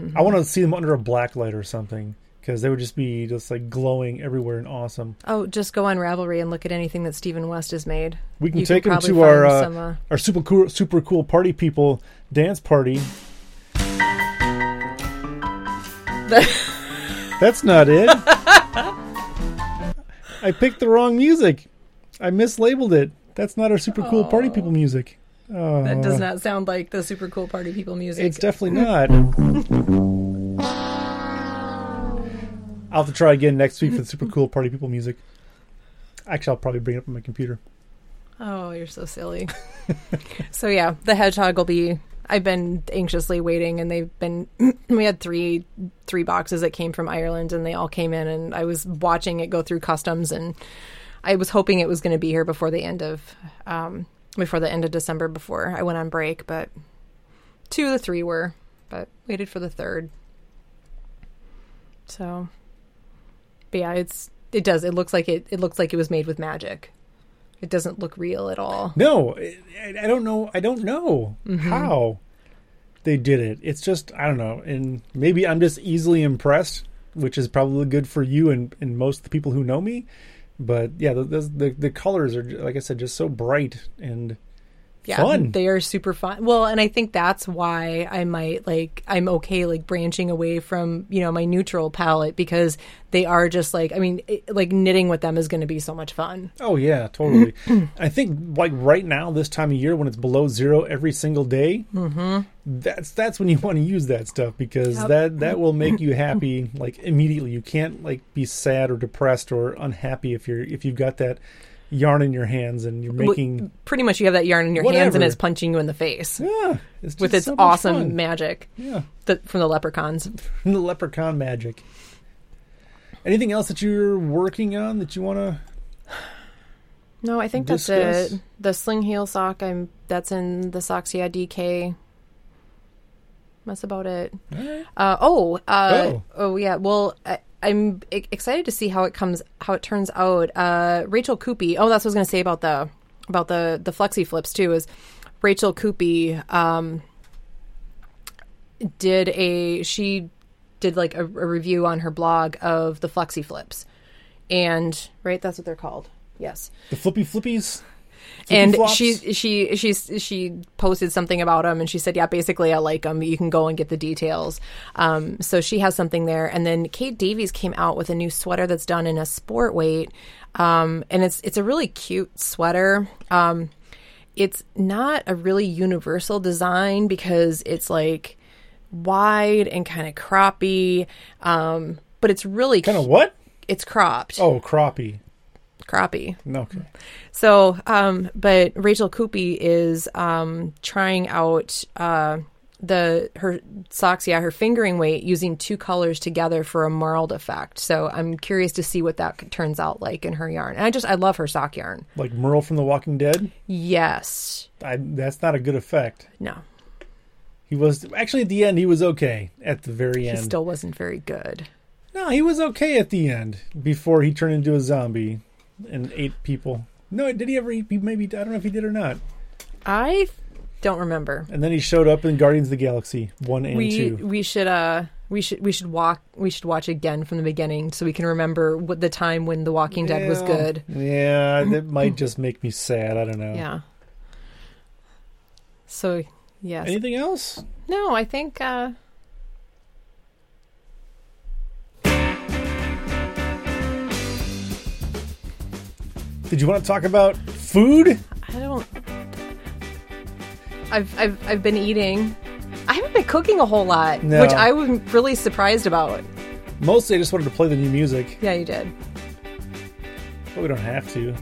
Mm-hmm. I want to see them under a black light or something because they would just be just like glowing everywhere and awesome. oh, just go on Ravelry and look at anything that Stephen West has made. We can You take them to our uh, some, uh, our super cool super cool party people dance party. That's not it. I picked the wrong music. I mislabeled it. That's not our super cool party people music. Oh, That does not sound like the super cool party people music. It's definitely not. I'll have to try again next week for the super cool party people music. Actually, I'll probably bring it up on my computer. oh, you're so silly. so yeah, the hedgehog will be. I've been anxiously waiting, and they've been. we had three three boxes that came from Ireland, and they all came in, and I was watching it go through customs, and I was hoping it was going to be here before the end of um, before the end of December, before I went on break. But two of the three were, but waited for the third. So, but yeah, it's it does. It looks like it. It looks like it was made with magic. It doesn't look real at all. No, I, I don't know. I don't know Mm-hmm. how they did it. It's just I don't know, and maybe I'm just easily impressed, which is probably good for you and, and most of the people who know me. But yeah, the, the, the colors are like I said, just so bright and yeah, fun. They are super fun. Well, and I think that's why I might like I'm okay like branching away from you know my neutral palette because they are just like I mean it, like knitting with them is going to be so much fun. Oh yeah, totally. I think like right now, this time of year when it's below zero every single day, mm-hmm. that's that's when you want to use that stuff because Yep. that that will make you happy like immediately. You can't like be sad or depressed or unhappy if you're if you've got that yarn in your hands and you're Well, making Pretty much, you have that yarn in your hands and it's punching you in the face yeah it's just with its so much awesome fun. magic yeah the, from the leprechauns. From the leprechaun magic. Anything else that you're working on that you want to? No, I think that's it. The sling heel sock. I'm that's in the Socks Yeah DK. That's about it. Uh, oh, uh, Oh. oh, yeah. Well, I, I'm excited to see how it comes, how it turns out. Uh, Rachel Coopey. Oh, that's what I was going to say about the about the the flexi flips too. Is Rachel Coopey um, did a she did like a, a review on her blog of the Flexi Flips, and right, that's what they're called. Yes, The flippy flippies. And flops? she she she she posted something about him, and she said yeah basically i like him. you can go and get the details. Um, so she has something there. And then kate davies came out with a new sweater that's done in a sport weight. Um, and it's it's a really cute sweater. Um, it's not a really universal design because it's like wide and kind of croppy. Um, but it's really kind of what? it's cropped. Oh, crappie. Okay. so, um, but Rachel Coopey is um, trying out uh, the her socks, yeah, her fingering weight using two colors together for a marled effect. So I'm curious to see what that turns out like in her yarn. And I just I love her sock yarn. Like Merle from The Walking Dead. Yes. I, that's not a good effect. No. He was actually at the end. He was okay at the very end. He still wasn't very good. no, he was okay at the end before he turned into a zombie and ate people. No, did he ever eat? people? Maybe I don't know if he did or not. I don't remember. And then he showed up in Guardians of the Galaxy one and We two. we should uh we should we should walk we should watch again from the beginning so we can remember what the time when The Walking Dead was good. Yeah, that might just make me sad. I don't know. Yeah. So yes. Anything else? No, I think uh Did you want to talk about food? I don't I've I've I've been eating. I haven't been cooking a whole lot, No. which I was really surprised about. Mostly, I just wanted to play the new music, Yeah, you did. but we don't have to.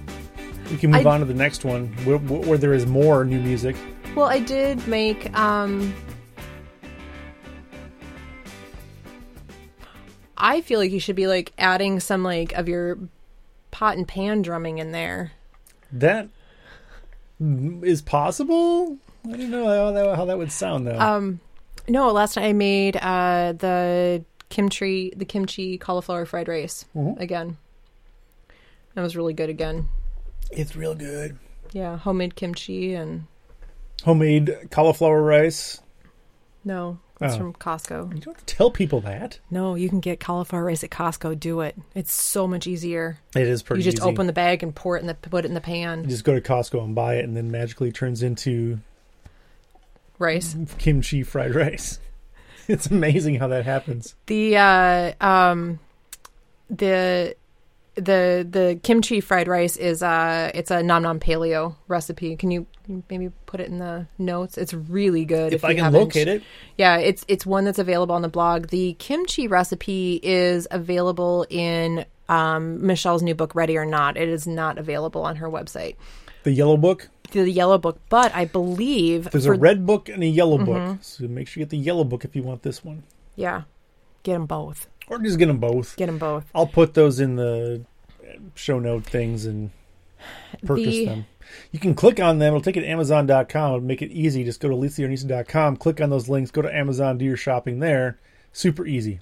We can move I- on to the next one where, where there is more new music. Well, I did make um I feel like you should be like adding some like of your pot and pan drumming in there. That is possible. I don't know how that, how that would sound though. Um, no, last night I made uh, the kimchi, the kimchi cauliflower fried rice Mhm. again. That was really good again. it's real good. Yeah, homemade kimchi and Homemade cauliflower rice. no, it's Oh. from Costco. You don't have to tell people that. No, you can get cauliflower rice at Costco. Do it. It's so much easier. It is pretty you just easy. open the bag and pour it in the put it in the You pan. just go to Costco and buy it, and then magically turns into Rice. kimchi fried rice. It's amazing how that happens. The uh, um, the the the kimchi fried rice is uh it's a nom nom paleo recipe. Can you maybe put it in the notes? It's really good. If, I you can haven't- locate it, Yeah, it's it's one that's available on the blog. The kimchi recipe is available in um, Michelle's new book, Ready or Not. It is not available on her website. the yellow book. The yellow book, but I believe There's for- a red book and a yellow Mm-hmm. book. So make sure you get the yellow book if you want this one, yeah, get them both. or just get them both. Get them both. I'll put those in the show note things and purchase The- them. You can click on them. It'll take you to Amazon.com. It'll make it easy. Just go to elisatheyarnista.com, click on those links, go to Amazon, do your shopping there. Super easy.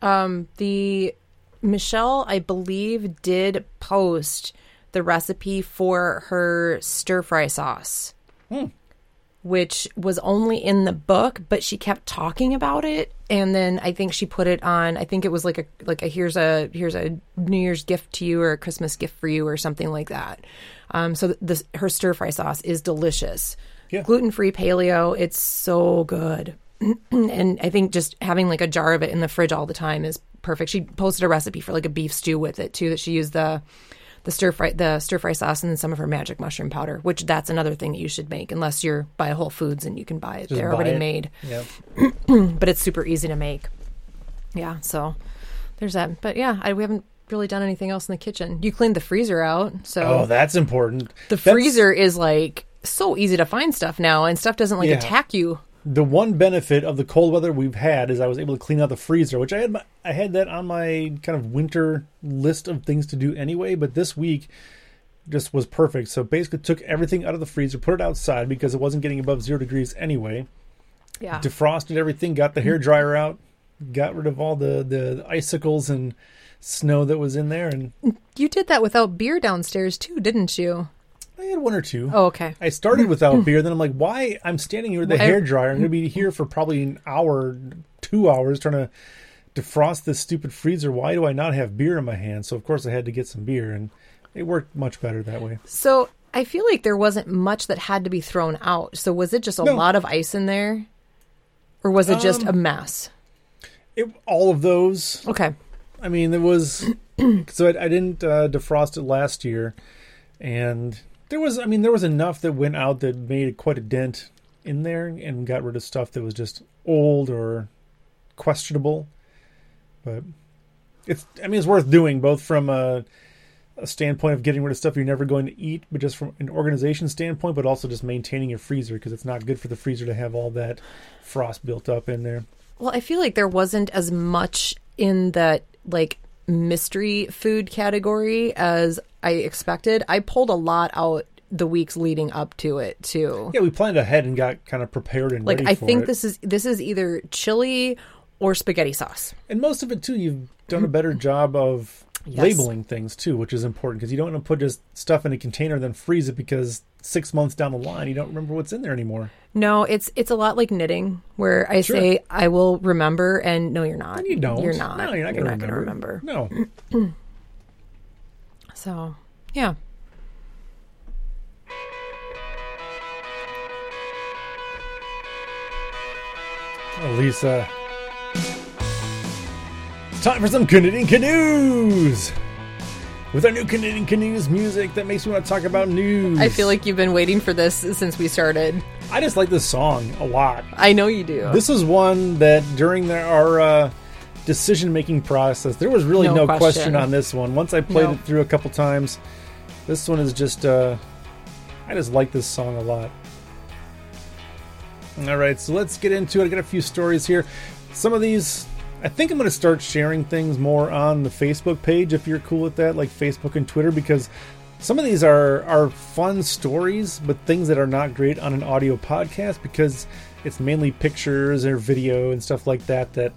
Um, the Michelle, I believe, did post the recipe for her stir fry sauce, Hmm. Which was only in the book, but she kept talking about it, and then I think she put it on. I think it was like a like a here's a here's a New Year's gift to you or a Christmas gift for you or something like that. Um, so this her stir fry sauce is delicious, Yeah. gluten free paleo. It's so good and I think just having like a jar of it in the fridge all the time is perfect. She posted a recipe for like a beef stew with it too. That she used the the stir fry the stir fry sauce and then some of her magic mushroom powder. Which that's another thing that you should make unless you're by Whole Foods and you can buy it. Just They're buy already it. made, Yeah. but it's super easy to make. Yeah, so there's that. But yeah, I, we haven't really done anything else in the kitchen. You cleaned the freezer out, so Oh, that's important. the That's- freezer is like so easy to find stuff now, and stuff doesn't like Yeah. attack you. The one benefit of the cold weather we've had is I was able to clean out the freezer, which I had my, I had that on my kind of winter list of things to do anyway. But this week just was perfect. So basically, took everything out of the freezer, put it outside because it wasn't getting above zero degrees anyway. Yeah, defrosted everything, got the hair dryer out, got rid of all the, the icicles and snow that was in there, and you did that without beer downstairs too, didn't you? I had one or two. Oh, okay. I started without beer, then I'm like, why? I'm standing here with the hair dryer. I'm going to be here for probably an hour, two hours trying to defrost this stupid freezer. Why do I not have beer in my hand? So of course I had to get some beer, and it worked much better that way. So I feel like there wasn't much that had to be thrown out. So was it just a No. lot of ice in there, or was it just Um, a mess? It, all of those. Okay. I mean, there was so I, I didn't uh, defrost it last year, and there was. I mean, there was enough that went out that made quite a dent in there and got rid of stuff that was just old or questionable. But it's. I mean, it's worth doing both from a, a standpoint of getting rid of stuff you're never going to eat, but just from an organization standpoint, but also just maintaining your freezer because it's not good for the freezer to have all that frost built up in there. Well, I feel like there wasn't as much in that like mystery food category as I expected. I pulled a lot out the weeks leading up to it too. Yeah, we planned ahead and got kind of prepared and Like ready I for think it. this is this is either chili or spaghetti sauce. And most of it too, you've done a better job of Yes. labeling things too, which is important because you don't want to put just stuff in a container and then freeze it because six months down the line you don't remember what's in there anymore. No, it's it's a lot like knitting where I Sure. say I will remember and no you're not. You don't. You're not. No, you're not going to remember. remember. No. So, yeah. Oh, Lisa. Time for some Canadian canoes. With our new Canadian canoes music that makes me want to talk about news. I feel like you've been waiting for this since we started. I just like this song a lot. I know you do. This is one that during the, our uh, decision making process, there was really No no, question. question. on this one. Once I played No. it through a couple times, this one is just, uh, I just like this song a lot. All right, so let's get into it. I got a few stories here. Some of these, I think I'm going to start sharing things more on the Facebook page if you're cool with that, like Facebook and Twitter, because some of these are are fun stories, but things that are not great on an audio podcast because it's mainly pictures or video and stuff like that. That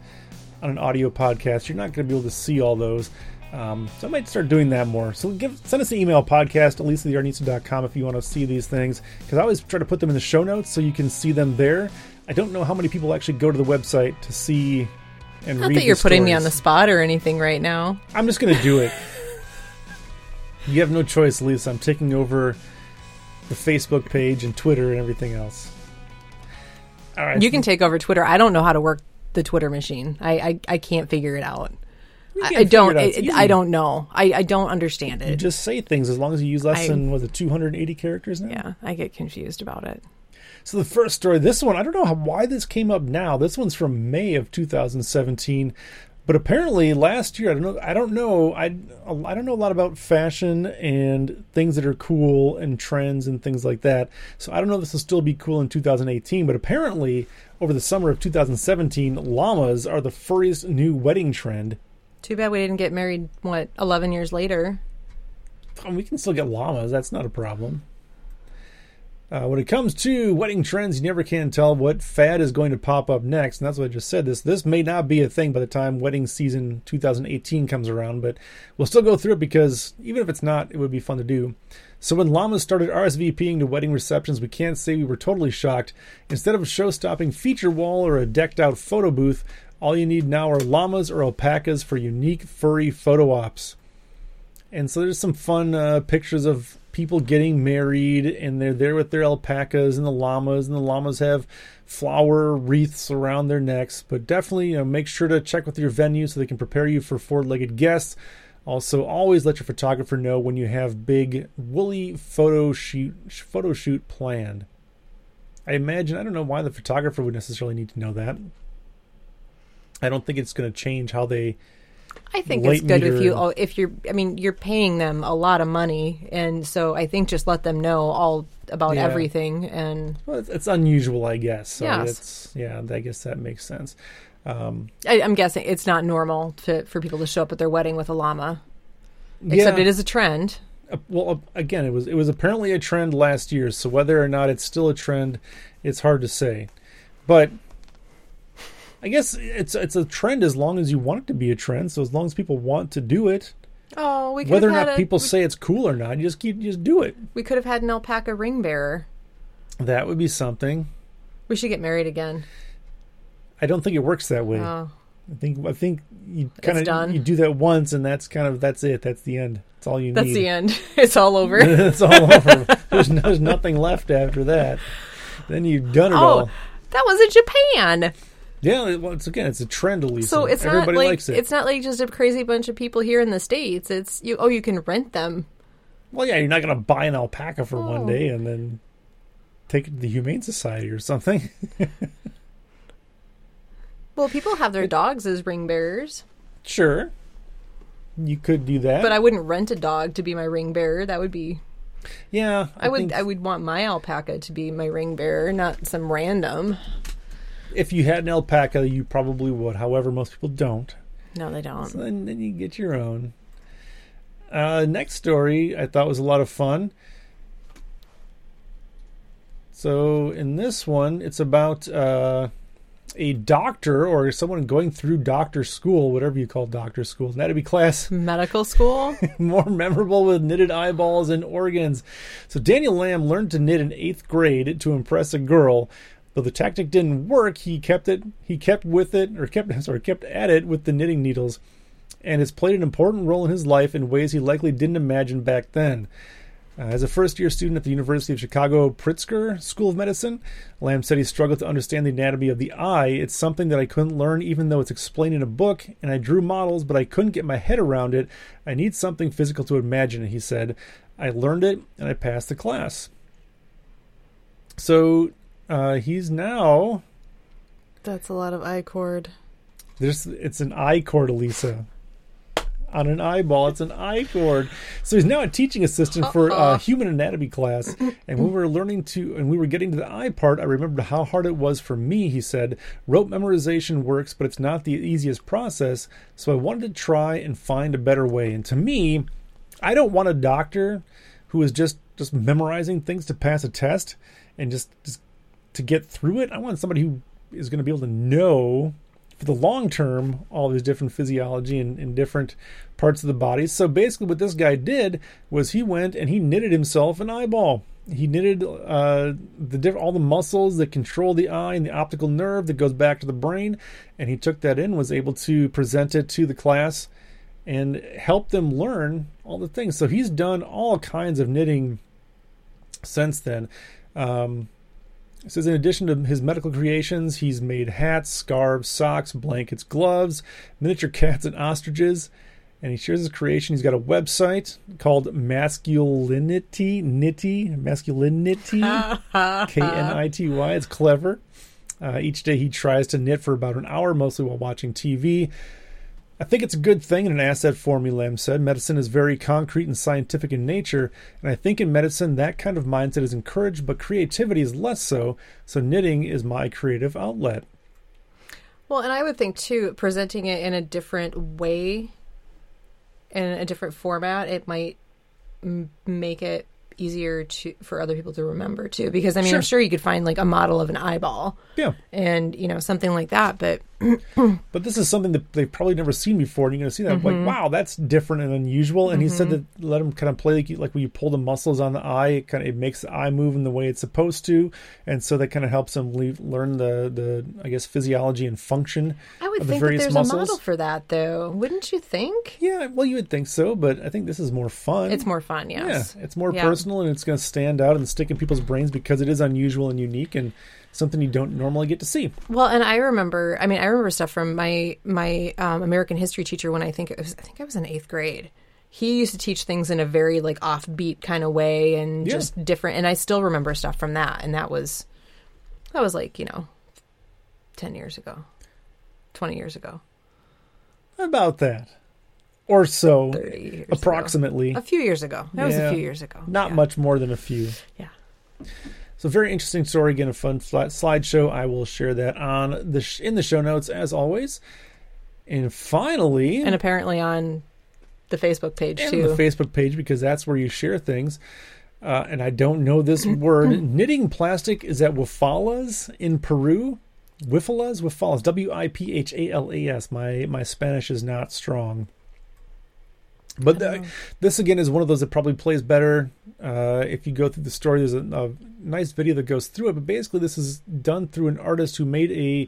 on an audio podcast you're not going to be able to see all those. Um, so I might start doing that more. So give send us an email podcast at elisatheyarnista.com if you want to see these things because I always try to put them in the show notes so you can see them there. I don't know how many people actually go to the website to see and Not read that you're the putting me on the spot or anything right now. I'm just going to do it. you have no choice, Lisa. I'm taking over the Facebook page and Twitter and everything else. All right. You can take over Twitter. I don't know how to work the Twitter machine. I I, I can't figure it out. I, I don't. it out. I, I don't know. I, I don't understand You it. just say things as long as you use less I- than was it 280 characters now. yeah, I get confused about it. So the first story, this one, I don't know how, why this came up now. This one's from May of 2017, but apparently last year, I don't know, I don't know, I I don't know a lot about fashion and things that are cool and trends and things like that. So I don't know if this will still be cool in 2018, but apparently over the summer of 2017, llamas are the furriest new wedding trend. Too bad we didn't get married. What eleven years later? We can still get llamas. That's not a problem. Uh, when it comes to wedding trends, you never can tell what fad is going to pop up next, and that's what I just said. This this may not be a thing by the time wedding season 2018 comes around, but we'll still go through it because even if it's not, it would be fun to do. So when llamas started RSVPing to wedding receptions, we can't say we were totally shocked. Instead of a show-stopping feature wall or a decked-out photo booth, all you need now are llamas or alpacas for unique furry photo ops. And so there's some fun uh, pictures of people getting married, and they're there with their alpacas and the llamas, and the llamas have flower wreaths around their necks. But definitely, you know, make sure to check with your venue so they can prepare you for four-legged guests. Also, always let your photographer know when you have big woolly photo shoot photo shoot planned. I imagine I don't know why the photographer would necessarily need to know that. I don't think it's going to change how they I think it's good if you if you're I mean you're paying them a lot of money and so I think just let them know all about Yeah. everything and Well, it's, it's unusual, I guess. So Yes. it's yeah, I guess that makes sense. Um, I, I'm guessing it's not normal to, for people to show up at their wedding with a llama. Except yeah, it is a trend. uh, well, uh, again, it was it was apparently a trend last year. So whether or not it's still a trend, it's hard to say. But I guess it's it's a trend as long as you want it to be a trend. So as long as people want to do it, Oh, we whether or not a, people we, say it's cool or not, you just keep just do it. we could have had an alpaca ring bearer. That would be something. We should get married again. I don't think it works that way. Oh. I think I think you kind of you do that once, and that's kind of that's it. That's the end. That's all you that's need. That's the end. It's all over. it's all over. There's, no, there's nothing left after that. Then you've done it oh, all. That was in Japan. Yeah, once again, it's a trend, Elisa. So it's Everybody not like likes it. it's not like just a crazy bunch of people here in the states. It's you. Oh, you can rent them. Well, yeah, you're not going to buy an alpaca for oh. one day and then take it to the Humane Society or something. well, people have their dogs as ring bearers. Sure, you could do that, but I wouldn't rent a dog to be my ring bearer. That would be. Yeah, I, I would. Think... I would want my alpaca to be my ring bearer, not some random if you had an alpaca, you probably would. However, most people don't. No, they don't. So then, then you get your own. Uh, next story I thought was a lot of fun. So in this one, it's about uh, a doctor or someone going through doctor school, whatever you call doctor school, That'd be class, medical school, more memorable with knitted eyeballs and organs. So Daniel Lamb learned to knit in eighth grade to impress a girl. Though the tactic didn't work, he kept it. He kept with it, or kept sorry, kept at it with the knitting needles, and it's played an important role in his life in ways he likely didn't imagine back then. Uh, as a first-year student at the University of Chicago Pritzker School of Medicine, Lamb said he struggled to understand the anatomy of the eye. It's something that I couldn't learn, even though it's explained in a book, and I drew models, but I couldn't get my head around it. I need something physical to imagine. He said, I learned it, and I passed the class. So uh, he's now. That's a lot of I cord. There's it's an I cord, Elisa. On an eyeball, it's an I cord. So he's now a teaching assistant for a uh, human anatomy class. And we were learning to, and we were getting to the eye part, I remembered how hard it was for me. He said, "Rote memorization works, but it's not the easiest process. So I wanted to try and find a better way." And to me, I don't want a doctor who is just just memorizing things to pass a test and just just to get through it. I want somebody who is going to be able to know for the long term all these different physiology and, and, different parts of the body. So basically, what this guy did was he went and he knitted himself an eyeball. He knitted uh, the diff- all the muscles that control the eye and the optical nerve that goes back to the brain, and he took that in, was able to present it to the class, and help them learn all the things. So he's done all kinds of knitting since then. Um, it says in addition to his medical creations, he's made hats, scarves, socks, blankets, gloves, miniature cats, and ostriches. And he shares his creation. He's got a website called Masculinity Nitty Masculinity K N I T Y. It's clever. Uh, each day he tries to knit for about an hour, mostly while watching TV. I think it's a good thing and an asset for me, Lamb said. Medicine is very concrete and scientific in nature, and I think in medicine that kind of mindset is encouraged, but creativity is less so, so knitting is my creative outlet. Well, and I would think too, presenting it in a different way, in a different format, it might m- make it easier to for other people to remember too because i mean sure. i'm sure you could find like a model of an eyeball yeah and you know something like that but but this is something that they've probably never seen before and you're going to see that mm-hmm. like wow that's different and unusual and mm-hmm. he said mm-hmm. that let him kind of play like, like when you pull the muscles on the eye it kind of it makes the eye move in the way it's supposed to and so that kind of helps him leave, learn the the i guess physiology and function i would think that there's muscles. a model for that though wouldn't you think yeah well you would think so but i think this is more fun it's more fun yes yeah it's more yeah. personal personal and it's going to stand out and stick in people's brains because it is unusual and unique and something you don't normally get to see. Well, and I remember, I mean, I remember stuff from my my um, American history teacher when I think it was, I think I was in eighth grade. He used to teach things in a very like offbeat kind of way and yeah. just different. And I still remember stuff from that, and that was that was like you know, ten years ago, twenty years ago. About that or so, approximately. Ago. A few years ago. That yeah, was a few years ago. Not yeah. much more than a few. Yeah. So very interesting story. Again, a fun slideshow. I will share that on the sh- in the show notes as always. And finally, and apparently on the Facebook page too. The Facebook page because that's where you share things. Uh, and I don't know this word. Knitting plastic is at Wiphalas in Peru. Wiphalas, Wiphalas, W I P H A L A S. My my Spanish is not strong. But the, this again is one of those that probably plays better uh, if you go through the story. There's a, a, nice video that goes through it, but basically this is done through an artist who made a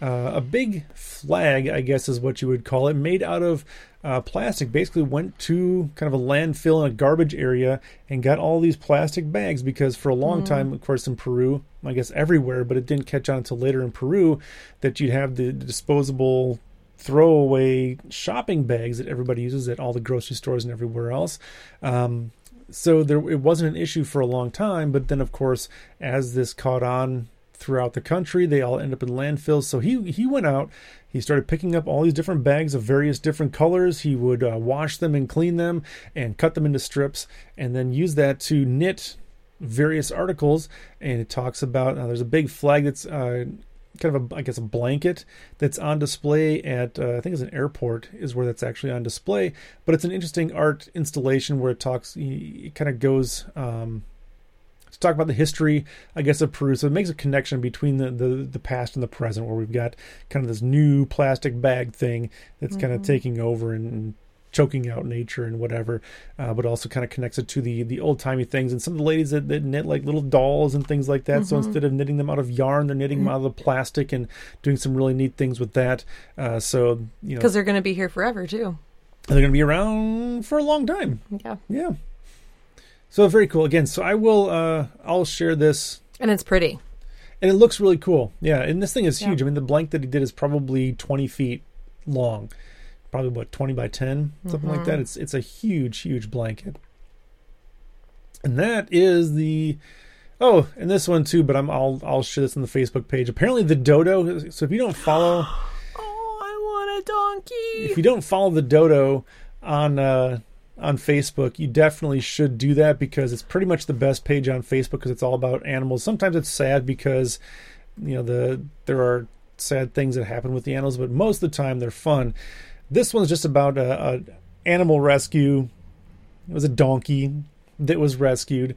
uh, a big flag, I guess is what you would call it, made out of uh, plastic. Basically, went to kind of a landfill in a garbage area and got all these plastic bags because for a long mm. time, of course, in Peru, I guess everywhere, but it didn't catch on until later in Peru that you'd have the disposable throwaway shopping bags that everybody uses at all the grocery stores and everywhere else. Um, so there, it wasn't an issue for a long time, but then of course, as this caught on throughout the country, they all end up in landfills. So he he went out, he started picking up all these different bags of various different colors. He would uh, wash them and clean them and cut them into strips, and then use that to knit various articles. And it talks about uh, there's a big flag that's uh, kind of a I guess a blanket that's on display at uh, I think it's an airport is where that's actually on display. But it's an interesting art installation where it talks it kind of goes um, to talk about the history I guess of Peru. So it makes a connection between the the, the past and the present where we've got kind of this new plastic bag thing that's mm-hmm. kind of taking over and, and choking out nature and whatever, uh, but also kind of connects it to the the old timey things. And some of the ladies that, that, knit like little dolls and things like that. Mm-hmm. So instead of knitting them out of yarn, they're knitting mm-hmm. them out of the plastic and doing some really neat things with that. Uh, so you know, because they're going to be here forever too. They're going to be around for a long time. Yeah, yeah. So very cool. Again, so I will uh, I'll share this, and it's pretty. And it looks really cool. Yeah, and this thing is huge. I mean, the blank that he did is probably twenty feet long probably what 20 by 10 something mm-hmm. like that it's it's a huge huge blanket and that is the oh and this one too but i'm i'll i'll share this on the facebook page apparently the dodo so if you don't follow oh i want a donkey if you don't follow the dodo on uh on Facebook, you definitely should do that because it's pretty much the best page on Facebook because it's all about animals. Sometimes it's sad because you know the there are sad things that happen with the animals, but most of the time they're fun. This one's just about a, a animal rescue. It was a donkey that was rescued,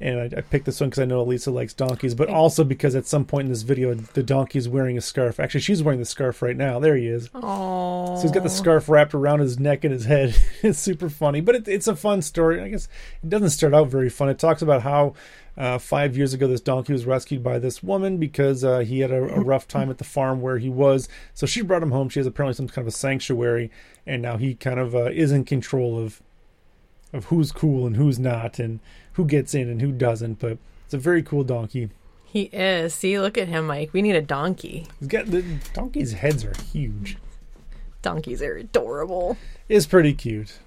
and I, I picked this one because I know Elisa likes donkeys, but also because at some point in this video, the donkey is wearing a scarf. Actually, she's wearing the scarf right now. There he is. Aww. So he's got the scarf wrapped around his neck and his head. it's super funny, but it, it's a fun story. I guess it doesn't start out very fun. It talks about how uh, five years ago, this donkey was rescued by this woman because uh, he had a, a, rough time at the farm where he was. So she brought him home. She has apparently some kind of a sanctuary, and now he kind of uh, is in control of of who's cool and who's not, and who gets in and who doesn't. But it's a very cool donkey. He is. See, look at him, Mike. We need a donkey. He's got the donkeys' heads are huge. Donkeys are adorable. It's pretty cute.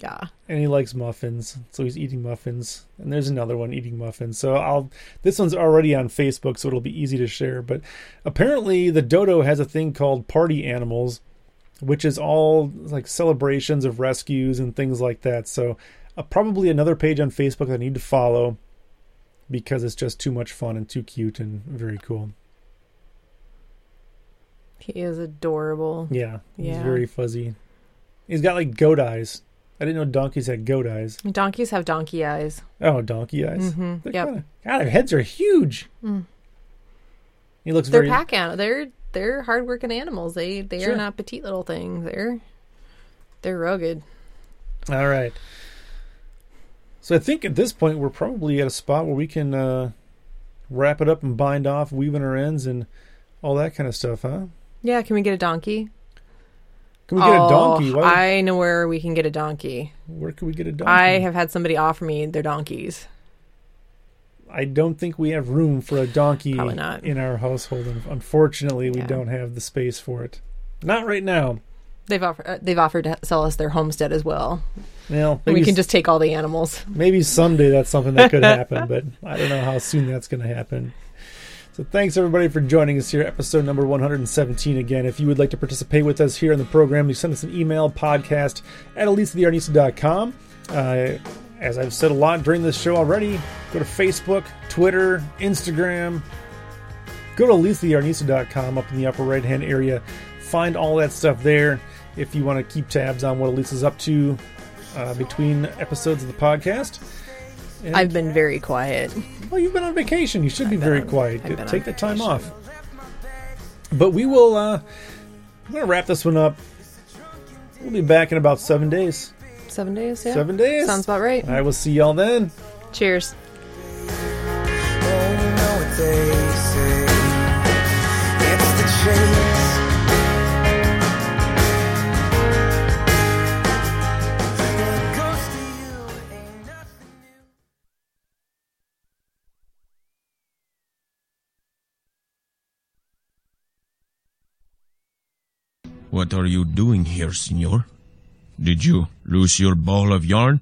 Yeah. And he likes muffins, so he's eating muffins. And there's another one eating muffins. So I'll this one's already on Facebook, so it'll be easy to share. But apparently the dodo has a thing called party animals, which is all like celebrations of rescues and things like that. So uh, probably another page on Facebook that I need to follow because it's just too much fun and too cute and very cool. He is adorable. Yeah, he's yeah. very fuzzy. He's got like goat eyes. I didn't know donkeys had goat eyes. Donkeys have donkey eyes. Oh, donkey eyes. Mm-hmm. Yep. Kinda, God, their heads are huge. Mm. He looks they're very. pack animals. They're they're hardworking animals. They they sure. are not petite little things. They're they're rugged. All right. So I think at this point we're probably at a spot where we can uh, wrap it up and bind off, weaving our ends and all that kind of stuff, huh? Yeah. Can we get a donkey? Can we get oh, a donkey? Why? I know where we can get a donkey. Where can we get a donkey? I have had somebody offer me their donkeys. I don't think we have room for a donkey Probably not. in our household. Unfortunately, we yeah. don't have the space for it. Not right now. They've offered. Uh, they've offered to sell us their homestead as well. Well, we can just take all the animals. Maybe someday that's something that could happen, but I don't know how soon that's going to happen. So thanks everybody for joining us here, episode number 117. Again, if you would like to participate with us here in the program, you send us an email, podcast at elisatheyarnista.com. Uh, as I've said a lot during this show already, go to Facebook, Twitter, Instagram. Go to elisatheyarnista.com up in the upper right hand area. Find all that stuff there if you want to keep tabs on what Elisa's up to uh, between episodes of the podcast. And I've been very quiet. Well, you've been on vacation. You should I've be very on, quiet. Take the time off. But we will. Uh, I'm going to wrap this one up. We'll be back in about seven days. Seven days. Yeah. Seven days. Sounds about right. I will see y'all then. Cheers. Oh, trace. The What are you doing here, senor? Did you lose your ball of yarn?